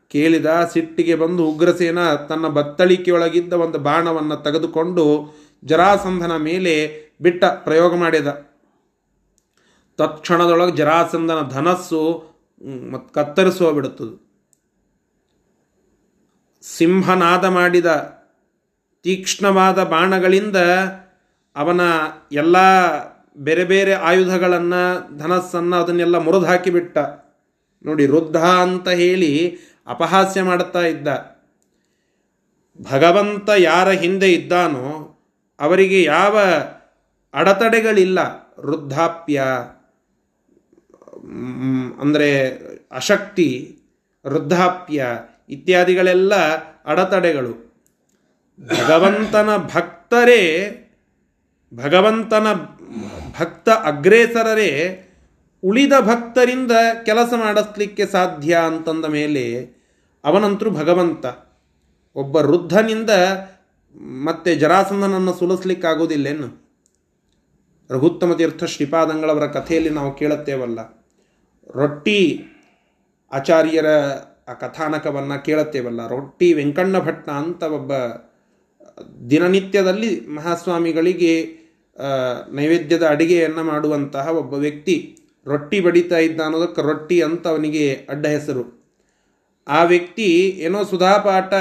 ಕೇಳಿದ. ಸಿಟ್ಟಿಗೆ ಬಂದು ಉಗ್ರಸೇನ ತನ್ನ ಬತ್ತಳಿಕೆಯೊಳಗಿದ್ದ ಒಂದು ಬಾಣವನ್ನು ತೆಗೆದುಕೊಂಡು ಜರಾಸಂಧನ ಮೇಲೆ ಬಿಟ್ಟ ಪ್ರಯೋಗ ಮಾಡಿದ. ತತ್ಕ್ಷಣದೊಳಗೆ ಜರಾಸಂಧನ ಧನಸ್ಸು ಮತ್ತು ಕತ್ತರಿಸುವ ಬಿಡುತ್ತದೆ ಸಿಂಹನಾದ ಮಾಡಿದ ತೀಕ್ಷ್ಣವಾದ ಬಾಣಗಳಿಂದ ಅವನ ಎಲ್ಲ ಬೇರೆ ಬೇರೆ ಆಯುಧಗಳನ್ನು, ಧನಸ್ಸನ್ನು ಅದನ್ನೆಲ್ಲ ಮುರಿದು ಹಾಕಿಬಿಟ್ಟ ನೋಡಿ, ವೃದ್ಧ ಅಂತ ಹೇಳಿ ಅಪಹಾಸ್ಯ ಮಾಡುತ್ತಾ ಇದ್ದ. ಭಗವಂತ ಯಾರ ಹಿಂದೆ ಇದ್ದಾನೋ ಅವರಿಗೆ ಯಾವ ಅಡತಡೆಗಳಿಲ್ಲ. ವೃದ್ಧಾಪ್ಯ ಅಂದರೆ ಅಶಕ್ತಿ, ವೃದ್ಧಾಪ್ಯ ಇತ್ಯಾದಿಗಳೆಲ್ಲ ಅಡೆತಡೆಗಳು. ಭಗವಂತನ ಭಕ್ತರೇ, ಭಗವಂತನ ಭಕ್ತ ಅಗ್ರೇಸರರೇ, ಉಳಿದ ಭಕ್ತರಿಂದ ಕೆಲಸ ಮಾಡಿಸ್ಲಿಕ್ಕೆ ಸಾಧ್ಯ ಅಂತಂದ ಮೇಲೆ ಅವನಂತರೂ ಭಗವಂತ. ಒಬ್ಬ ವೃದ್ಧನಿಂದ ಮತ್ತೆ ಜರಾಸಂಧನನ್ನು ಸುಲಿಸ್ಲಿಕ್ಕಾಗೋದಿಲ್ಲೇನು? ರಘುತ್ತಮ ತೀರ್ಥ ಶ್ರೀಪಾದಂಗಳವರ ಕಥೆಯಲ್ಲಿ ನಾವು ಕೇಳುತ್ತೇವಲ್ಲ. ರೊಟ್ಟಿ ಆಚಾರ್ಯರ ಆ ಕಥಾನಕವನ್ನು ಕೇಳುತ್ತೇವಲ್ಲ. ರೊಟ್ಟಿ ವೆಂಕಣ್ಣ ಭಟ್ಟ ಅಂತ ಒಬ್ಬ ದಿನನಿತ್ಯದಲ್ಲಿ ಮಹಾಸ್ವಾಮಿಗಳಿಗೆ ನೈವೇದ್ಯದ ಅಡಿಗೆಯನ್ನು ಮಾಡುವಂತಹ ಒಬ್ಬ ವ್ಯಕ್ತಿ ರೊಟ್ಟಿ ಬಡಿತಾ ಇದ್ದ ಅನ್ನೋದಕ್ಕೆ ರೊಟ್ಟಿ ಅಂತ ಅವನಿಗೆ ಅಡ್ಡ ಹೆಸರು. ಆ ವ್ಯಕ್ತಿ ಏನೋ ಸುಧಾಪಾಠ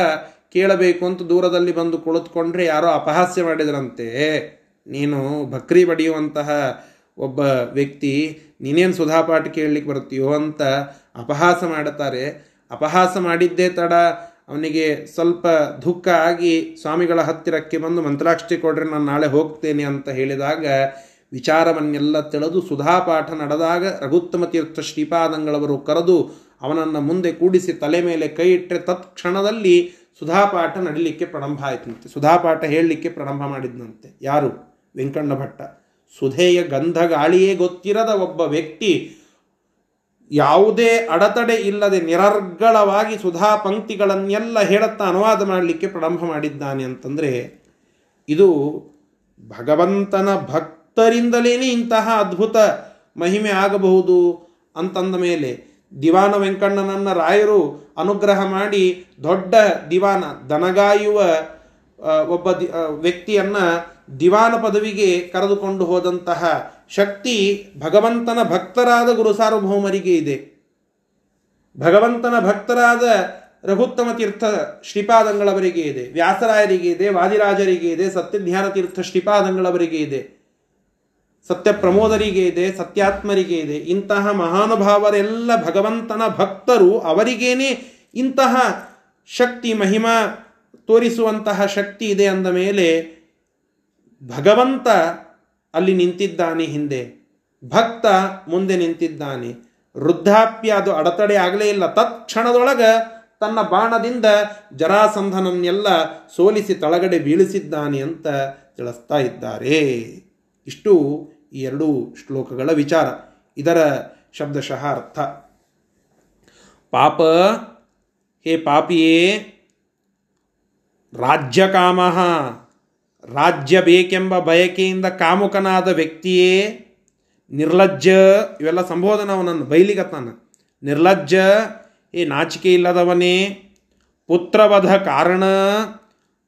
ಕೇಳಬೇಕು ಅಂತ ದೂರದಲ್ಲಿ ಬಂದು ಕುಳಿತುಕೊಂಡ್ರೆ ಯಾರೋ ಅಪಹಾಸ್ಯ ಮಾಡಿದ್ರಂತೆ. ನೀನು ಬಕ್ರಿ ಬಡಿಯುವಂತಹ ಒಬ್ಬ ವ್ಯಕ್ತಿ, ನೀನೇನು ಸುಧಾಪಾಠ ಕೇಳಲಿಕ್ಕೆ ಬರ್ತೀಯೋ ಅಂತ ಅಪಹಾಸ ಮಾಡುತ್ತಾರೆ. ಅಪಹಾಸ ಮಾಡಿದ್ದೇ ತಡ ಅವನಿಗೆ ಸ್ವಲ್ಪ ದುಃಖ ಆಗಿ ಸ್ವಾಮಿಗಳ ಹತ್ತಿರಕ್ಕೆ ಬಂದು ಮಂತ್ರಾಕ್ಷಿ ಕೊಡ್ರಿ, ನಾನು ನಾಳೆ ಹೋಗ್ತೇನೆ ಅಂತ ಹೇಳಿದಾಗ ವಿಚಾರವನ್ನೆಲ್ಲ ತಿಳಿದು ಸುಧಾಪಾಠ ನಡೆದಾಗ ರಘುತ್ತಮ ತೀರ್ಥ ಶ್ರೀಪಾದಂಗಳವರು ಕರೆದು ಅವನನ್ನು ಮುಂದೆ ಕೂಡಿಸಿ ತಲೆ ಮೇಲೆ ಕೈ ಇಟ್ಟರೆ ತತ್ಕ್ಷಣದಲ್ಲಿ ಸುಧಾಪಾಠ ನಡೀಲಿಕ್ಕೆ ಪ್ರಾರಂಭ ಆಯ್ತಂತೆ. ಸುಧಾಪಾಠ ಹೇಳಲಿಕ್ಕೆ ಪ್ರಾರಂಭ ಮಾಡಿದ್ನಂತೆ. ಯಾರು? ವೆಂಕಣ್ಣ ಭಟ್ಟ ಸುಧೆಯ ಗಂಧ ಗಾಳಿಯೇ ಗೊತ್ತಿರದ ಒಬ್ಬ ವ್ಯಕ್ತಿ ಯಾವುದೇ ಅಡತಡೆ ಇಲ್ಲದೆ ನಿರರ್ಗಳವಾಗಿ ಸುಧಾ ಪಂಕ್ತಿಗಳನ್ನೆಲ್ಲ ಹೇಳುತ್ತಾ ಅನುವಾದ ಮಾಡಲಿಕ್ಕೆ ಪ್ರಾರಂಭ ಮಾಡಿದ್ದಾನೆ ಅಂತಂದರೆ, ಇದು ಭಗವಂತನ ಭಕ್ತರಿಂದಲೇ ಇಂತಹ ಅದ್ಭುತ ಮಹಿಮೆ ಆಗಬಹುದು ಅಂತಂದ ಮೇಲೆ ದಿವಾನ ವೆಂಕಣ್ಣನನ್ನ ರಾಯರು ಅನುಗ್ರಹ ಮಾಡಿ ದೊಡ್ಡ ದಿವಾನ ದನಗಾಯುವ ಒಬ್ಬ ದಿ ವ್ಯಕ್ತಿಯನ್ನು ದಿವಾನ ಪದವಿಗೆ ಕರೆದುಕೊಂಡು ಹೋದಂತಹ ಶಕ್ತಿ ಭಗವಂತನ ಭಕ್ತರಾದ ಗುರು ಸಾರ್ವಭೌಮರಿಗೆ ಇದೆ. ಭಗವಂತನ ಭಕ್ತರಾದ ರಘುತ್ತಮ ತೀರ್ಥ ಶ್ರೀಪಾದಂಗಳವರಿಗೆ ಇದೆ. ವ್ಯಾಸರಾಯರಿಗೆ ಇದೆ, ವಾದಿರಾಜರಿಗೆ ಇದೆ ಸತ್ಯಧ್ಯಾನ ತೀರ್ಥ ಶ್ರೀಪಾದಂಗಳವರಿಗೆ ಇದೆ. ಸತ್ಯ ಪ್ರಮೋದರಿಗೆ ಇದೆ, ಸತ್ಯಾತ್ಮರಿಗೆ ಇದೆ. ಇಂತಹ ಮಹಾನುಭಾವರೆಲ್ಲ ಭಗವಂತನ ಭಕ್ತರು, ಅವರಿಗೇನೆ ಇಂತಹ ಶಕ್ತಿ, ಮಹಿಮಾ ತೋರಿಸುವಂತಹ ಶಕ್ತಿ ಇದೆ ಅಂದ ಮೇಲೆ ಭಗವಂತ ಅಲ್ಲಿ ನಿಂತಿದ್ದಾನೆ ಹಿಂದೆ. ಭಕ್ತ ಮುಂದೆ ನಿಂತಿದ್ದಾನೆ. ವೃದ್ಧಾಪ್ಯ ಅದು ಅಡತಡೆ ಆಗಲೇ ಇಲ್ಲ. ತತ್ಕ್ಷಣದೊಳಗೆ ತನ್ನ ಬಾಣದಿಂದ ಜರಾಸಂಧನನ್ನೆಲ್ಲ ಸೋಲಿಸಿ ತಳಗಡೆ ಬೀಳಿಸಿದ್ದಾನೆ ಅಂತ ತಿಳಿಸ್ತಾ ಇದ್ದಾರೆ. ಇಷ್ಟು ಈ ಎರಡು ಶ್ಲೋಕಗಳ ವಿಚಾರ. ಇದರ ಶಬ್ದಶಃ ಅರ್ಥ. ಪಾಪ, ಹೇ ಪಾಪಿಯೇ, ರಾಜ್ಯಕಾಮ. ರಾಜ್ಯ ಬೇಕೆಂಬ ಬಯಕೆಯಿಂದ ಕಾಮುಕನಾದ ವ್ಯಕ್ತಿಯೇ ನಿರ್ಲಜ್ಜ. ಇವೆಲ್ಲ ಸಂಬೋಧನ ಅವನನ್ನು ಬೈಲಿಗತ್ತಾನ ನಿರ್ಲಜ್ಜ, ಏ ನಾಚಿಕೆ ಇಲ್ಲದವನೇ, ಪುತ್ರವಧ ಕಾರಣ,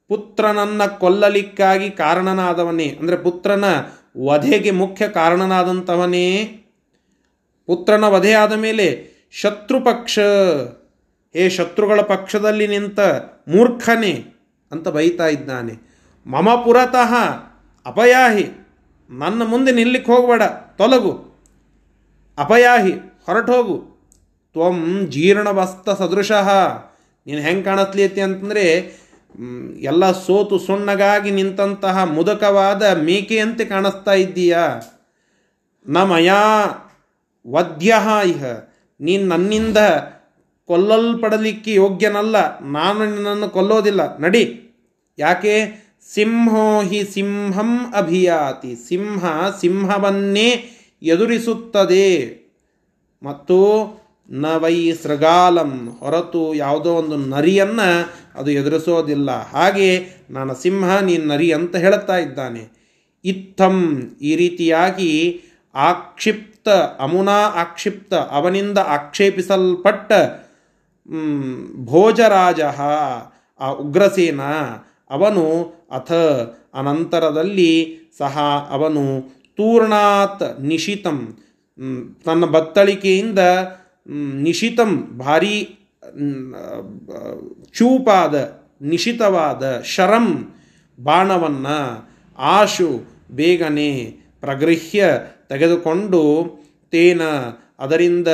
ಪುತ್ರನನ್ನ ಕೊಲ್ಲಲಿಕ್ಕಾಗಿ ಕಾರಣನಾದವನೇ. ಅಂದರೆ ಪುತ್ರನ ವಧೆಗೆ ಮುಖ್ಯ ಕಾರಣನಾದಂಥವನೇ. ಪುತ್ರನ ವಧೆ ಆದ ಮೇಲೆ ಶತ್ರುಪಕ್ಷ ಹೇ ಶತ್ರುಗಳ ಪಕ್ಷದಲ್ಲಿ ನಿಂತ ಮೂರ್ಖನೇ ಅಂತ ಬೈತಾ ಇದ್ದಾನೆ. ಮಮ ಪುರತಃ ಅಪಯಾಹಿ, ನನ್ನ ಮುಂದೆ ನಿಲ್ಲಿಕ್ಕೆ ಹೋಗಬೇಡ, ತೊಲಗು. ಅಪಯಾಹಿ, ಹೊರಟೋಗು. ತ್ವಂ ಜೀರ್ಣವಸ್ತ ಸದೃಶಃ. ನೀನು ಹೆಂಗೆ ಕಾಣತ್ಲೈತಿ ಅಂತಂದರೆ ಎಲ್ಲ ಸೋತು ಸುಣ್ಣಗಾಗಿ ನಿಂತಹ ಮುದಕವಾದ ಮೇಕೆಯಂತೆ ಕಾಣಿಸ್ತಾ ಇದ್ದೀಯಾ? ನಮಯ ಮಯಾ ವದ್ಯ ಇಹ. ನೀನು ನನ್ನಿಂದ ಕೊಲ್ಲಲ್ಪಡಲಿಕ್ಕೆ ಯೋಗ್ಯನಲ್ಲ. ನಾನು ನಿನ್ನನ್ನು ಕೊಲ್ಲೋದಿಲ್ಲ. ನಡಿ. ಯಾಕೆ? ಸಿಂಹೋ ಹಿ ಸಿಂಹಂ ಅಭಿಯಾತಿ. ಸಿಂಹ ಸಿಂಹವನ್ನೇ ಎದುರಿಸುತ್ತದೆ. ಮತ್ತು ನ ವೈ ಸೃಗಾಲಂ. ಹೊರತು ಯಾವುದೋ ಒಂದು ನರಿಯನ್ನು ಅದು ಎದುರಿಸೋದಿಲ್ಲ. ಹಾಗೆ ನಾನು ಸಿಂಹ ನೀ ನರಿ ಅಂತ ಹೇಳುತ್ತಾ ಇದ್ದಾನೆ. ಇತ್ತಂ. ಈ ರೀತಿಯಾಗಿ ಆಕ್ಷಿಪ್ತ, ಅಮುನಾ ಆಕ್ಷಿಪ್ತ, ಅವನಿಂದ ಆಕ್ಷೇಪಿಸಲ್ಪಟ್ಟ ಭೋಜರಾಜ, ಆ ಉಗ್ರಸೇನ ಅವನು ಅಥ ಅನಂತರದಲ್ಲಿ ಸಹ ಅವನು ತೂರ್ಣಾತ್ ನಿಶಿತಂ. ತನ್ನ ಬತ್ತಳಿಕೆಯಿಂದ ನಿಶಿತಂ ಭಾರಿ ಚೂಪಾದ, ನಿಶಿತವಾದ ಶರಂ ಬಾಣವನ್ನು ಆಶು ಬೇಗನೆ ಪ್ರಗೃಹ್ಯ ತೆಗೆದುಕೊಂಡು ತೇನ ಅದರಿಂದ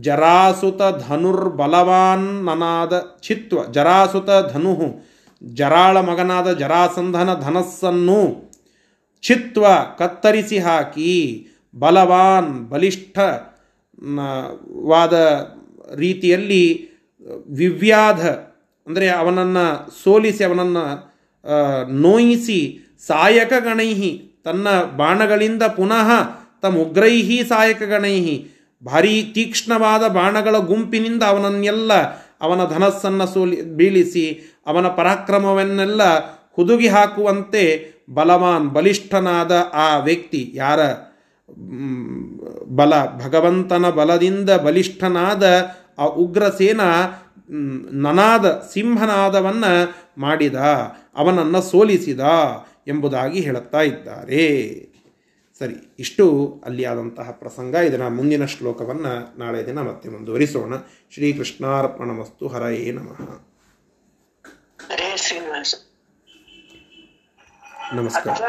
ಜರಾಸುತ ಧನುರ್ಬಲವಾನ್ನನಾದ ಚಿತ್ವ, ಜರಾಸುತ ಧನು ಜರಾಳ ಮಗನಾದ ಜರಾಸಂಧನ ಧನಸ್ಸನ್ನು ಚಿತ್ವ ಕತ್ತರಿಸಿ ಹಾಕಿ ಬಲವಾನ್ ಬಲಿಷ್ಠ ವಾದ ರೀತಿಯಲ್ಲಿ ವಿವ್ಯಾಧ, ಅಂದರೆ ಅವನನ್ನು ಸೋಲಿಸಿ ಅವನನ್ನು ನೋಯಿಸಿ ಸಾಯಕ ಗಣೈಹಿ, ತನ್ನ ಬಾಣಗಳಿಂದ ಪುನಃ ತಮ್ಮ ಉಗ್ರೈಹಿ ಸಾಯಕ ಗಣೈಹಿ. ಭಾರೀ ತೀಕ್ಷ್ಣವಾದ ಬಾಣಗಳ ಗುಂಪಿನಿಂದ ಅವನನ್ನೆಲ್ಲ ಅವನ ಧನಸ್ಸನ್ನು ಸೋಲಿ, ಬೀಳಿಸಿ ಅವನ ಪರಾಕ್ರಮವನ್ನೆಲ್ಲ ಹುದುಗಿ ಹಾಕುವಂತೆ ಬಲವಾನ್, ಬಲಿಷ್ಠನಾದ ಆ ವ್ಯಕ್ತಿ ಯಾರ? ಬಲ, ಭಗವಂತನ ಬಲದಿಂದ ಬಲಿಷ್ಠನಾದ ಆ ಉಗ್ರಸೇನ ನನಾದ ಸಿಂಹನಾದವನ್ನು ಮಾಡಿದ, ಅವನನ್ನು ಸೋಲಿಸಿದ ಎಂಬುದಾಗಿ ಹೇಳುತ್ತಾ ಇದ್ದಾರೆ. ಸರಿ ಇಷ್ಟು ಅಲ್ಲಿ ಆದಂತಹ ಪ್ರಸಂಗ ಇದನ್ನು ಮುಂದಿನ ಶ್ಲೋಕವನ್ನು ನಾಳೆ ದಿನ ಮತ್ತೆ ಮುಂದುವರಿಸೋಣ. ಶ್ರೀಕೃಷ್ಣಾರ್ಪಣ ಮಸ್ತು ಹರಯೇ ನಮಃ. ನಮಸ್ಕಾರ.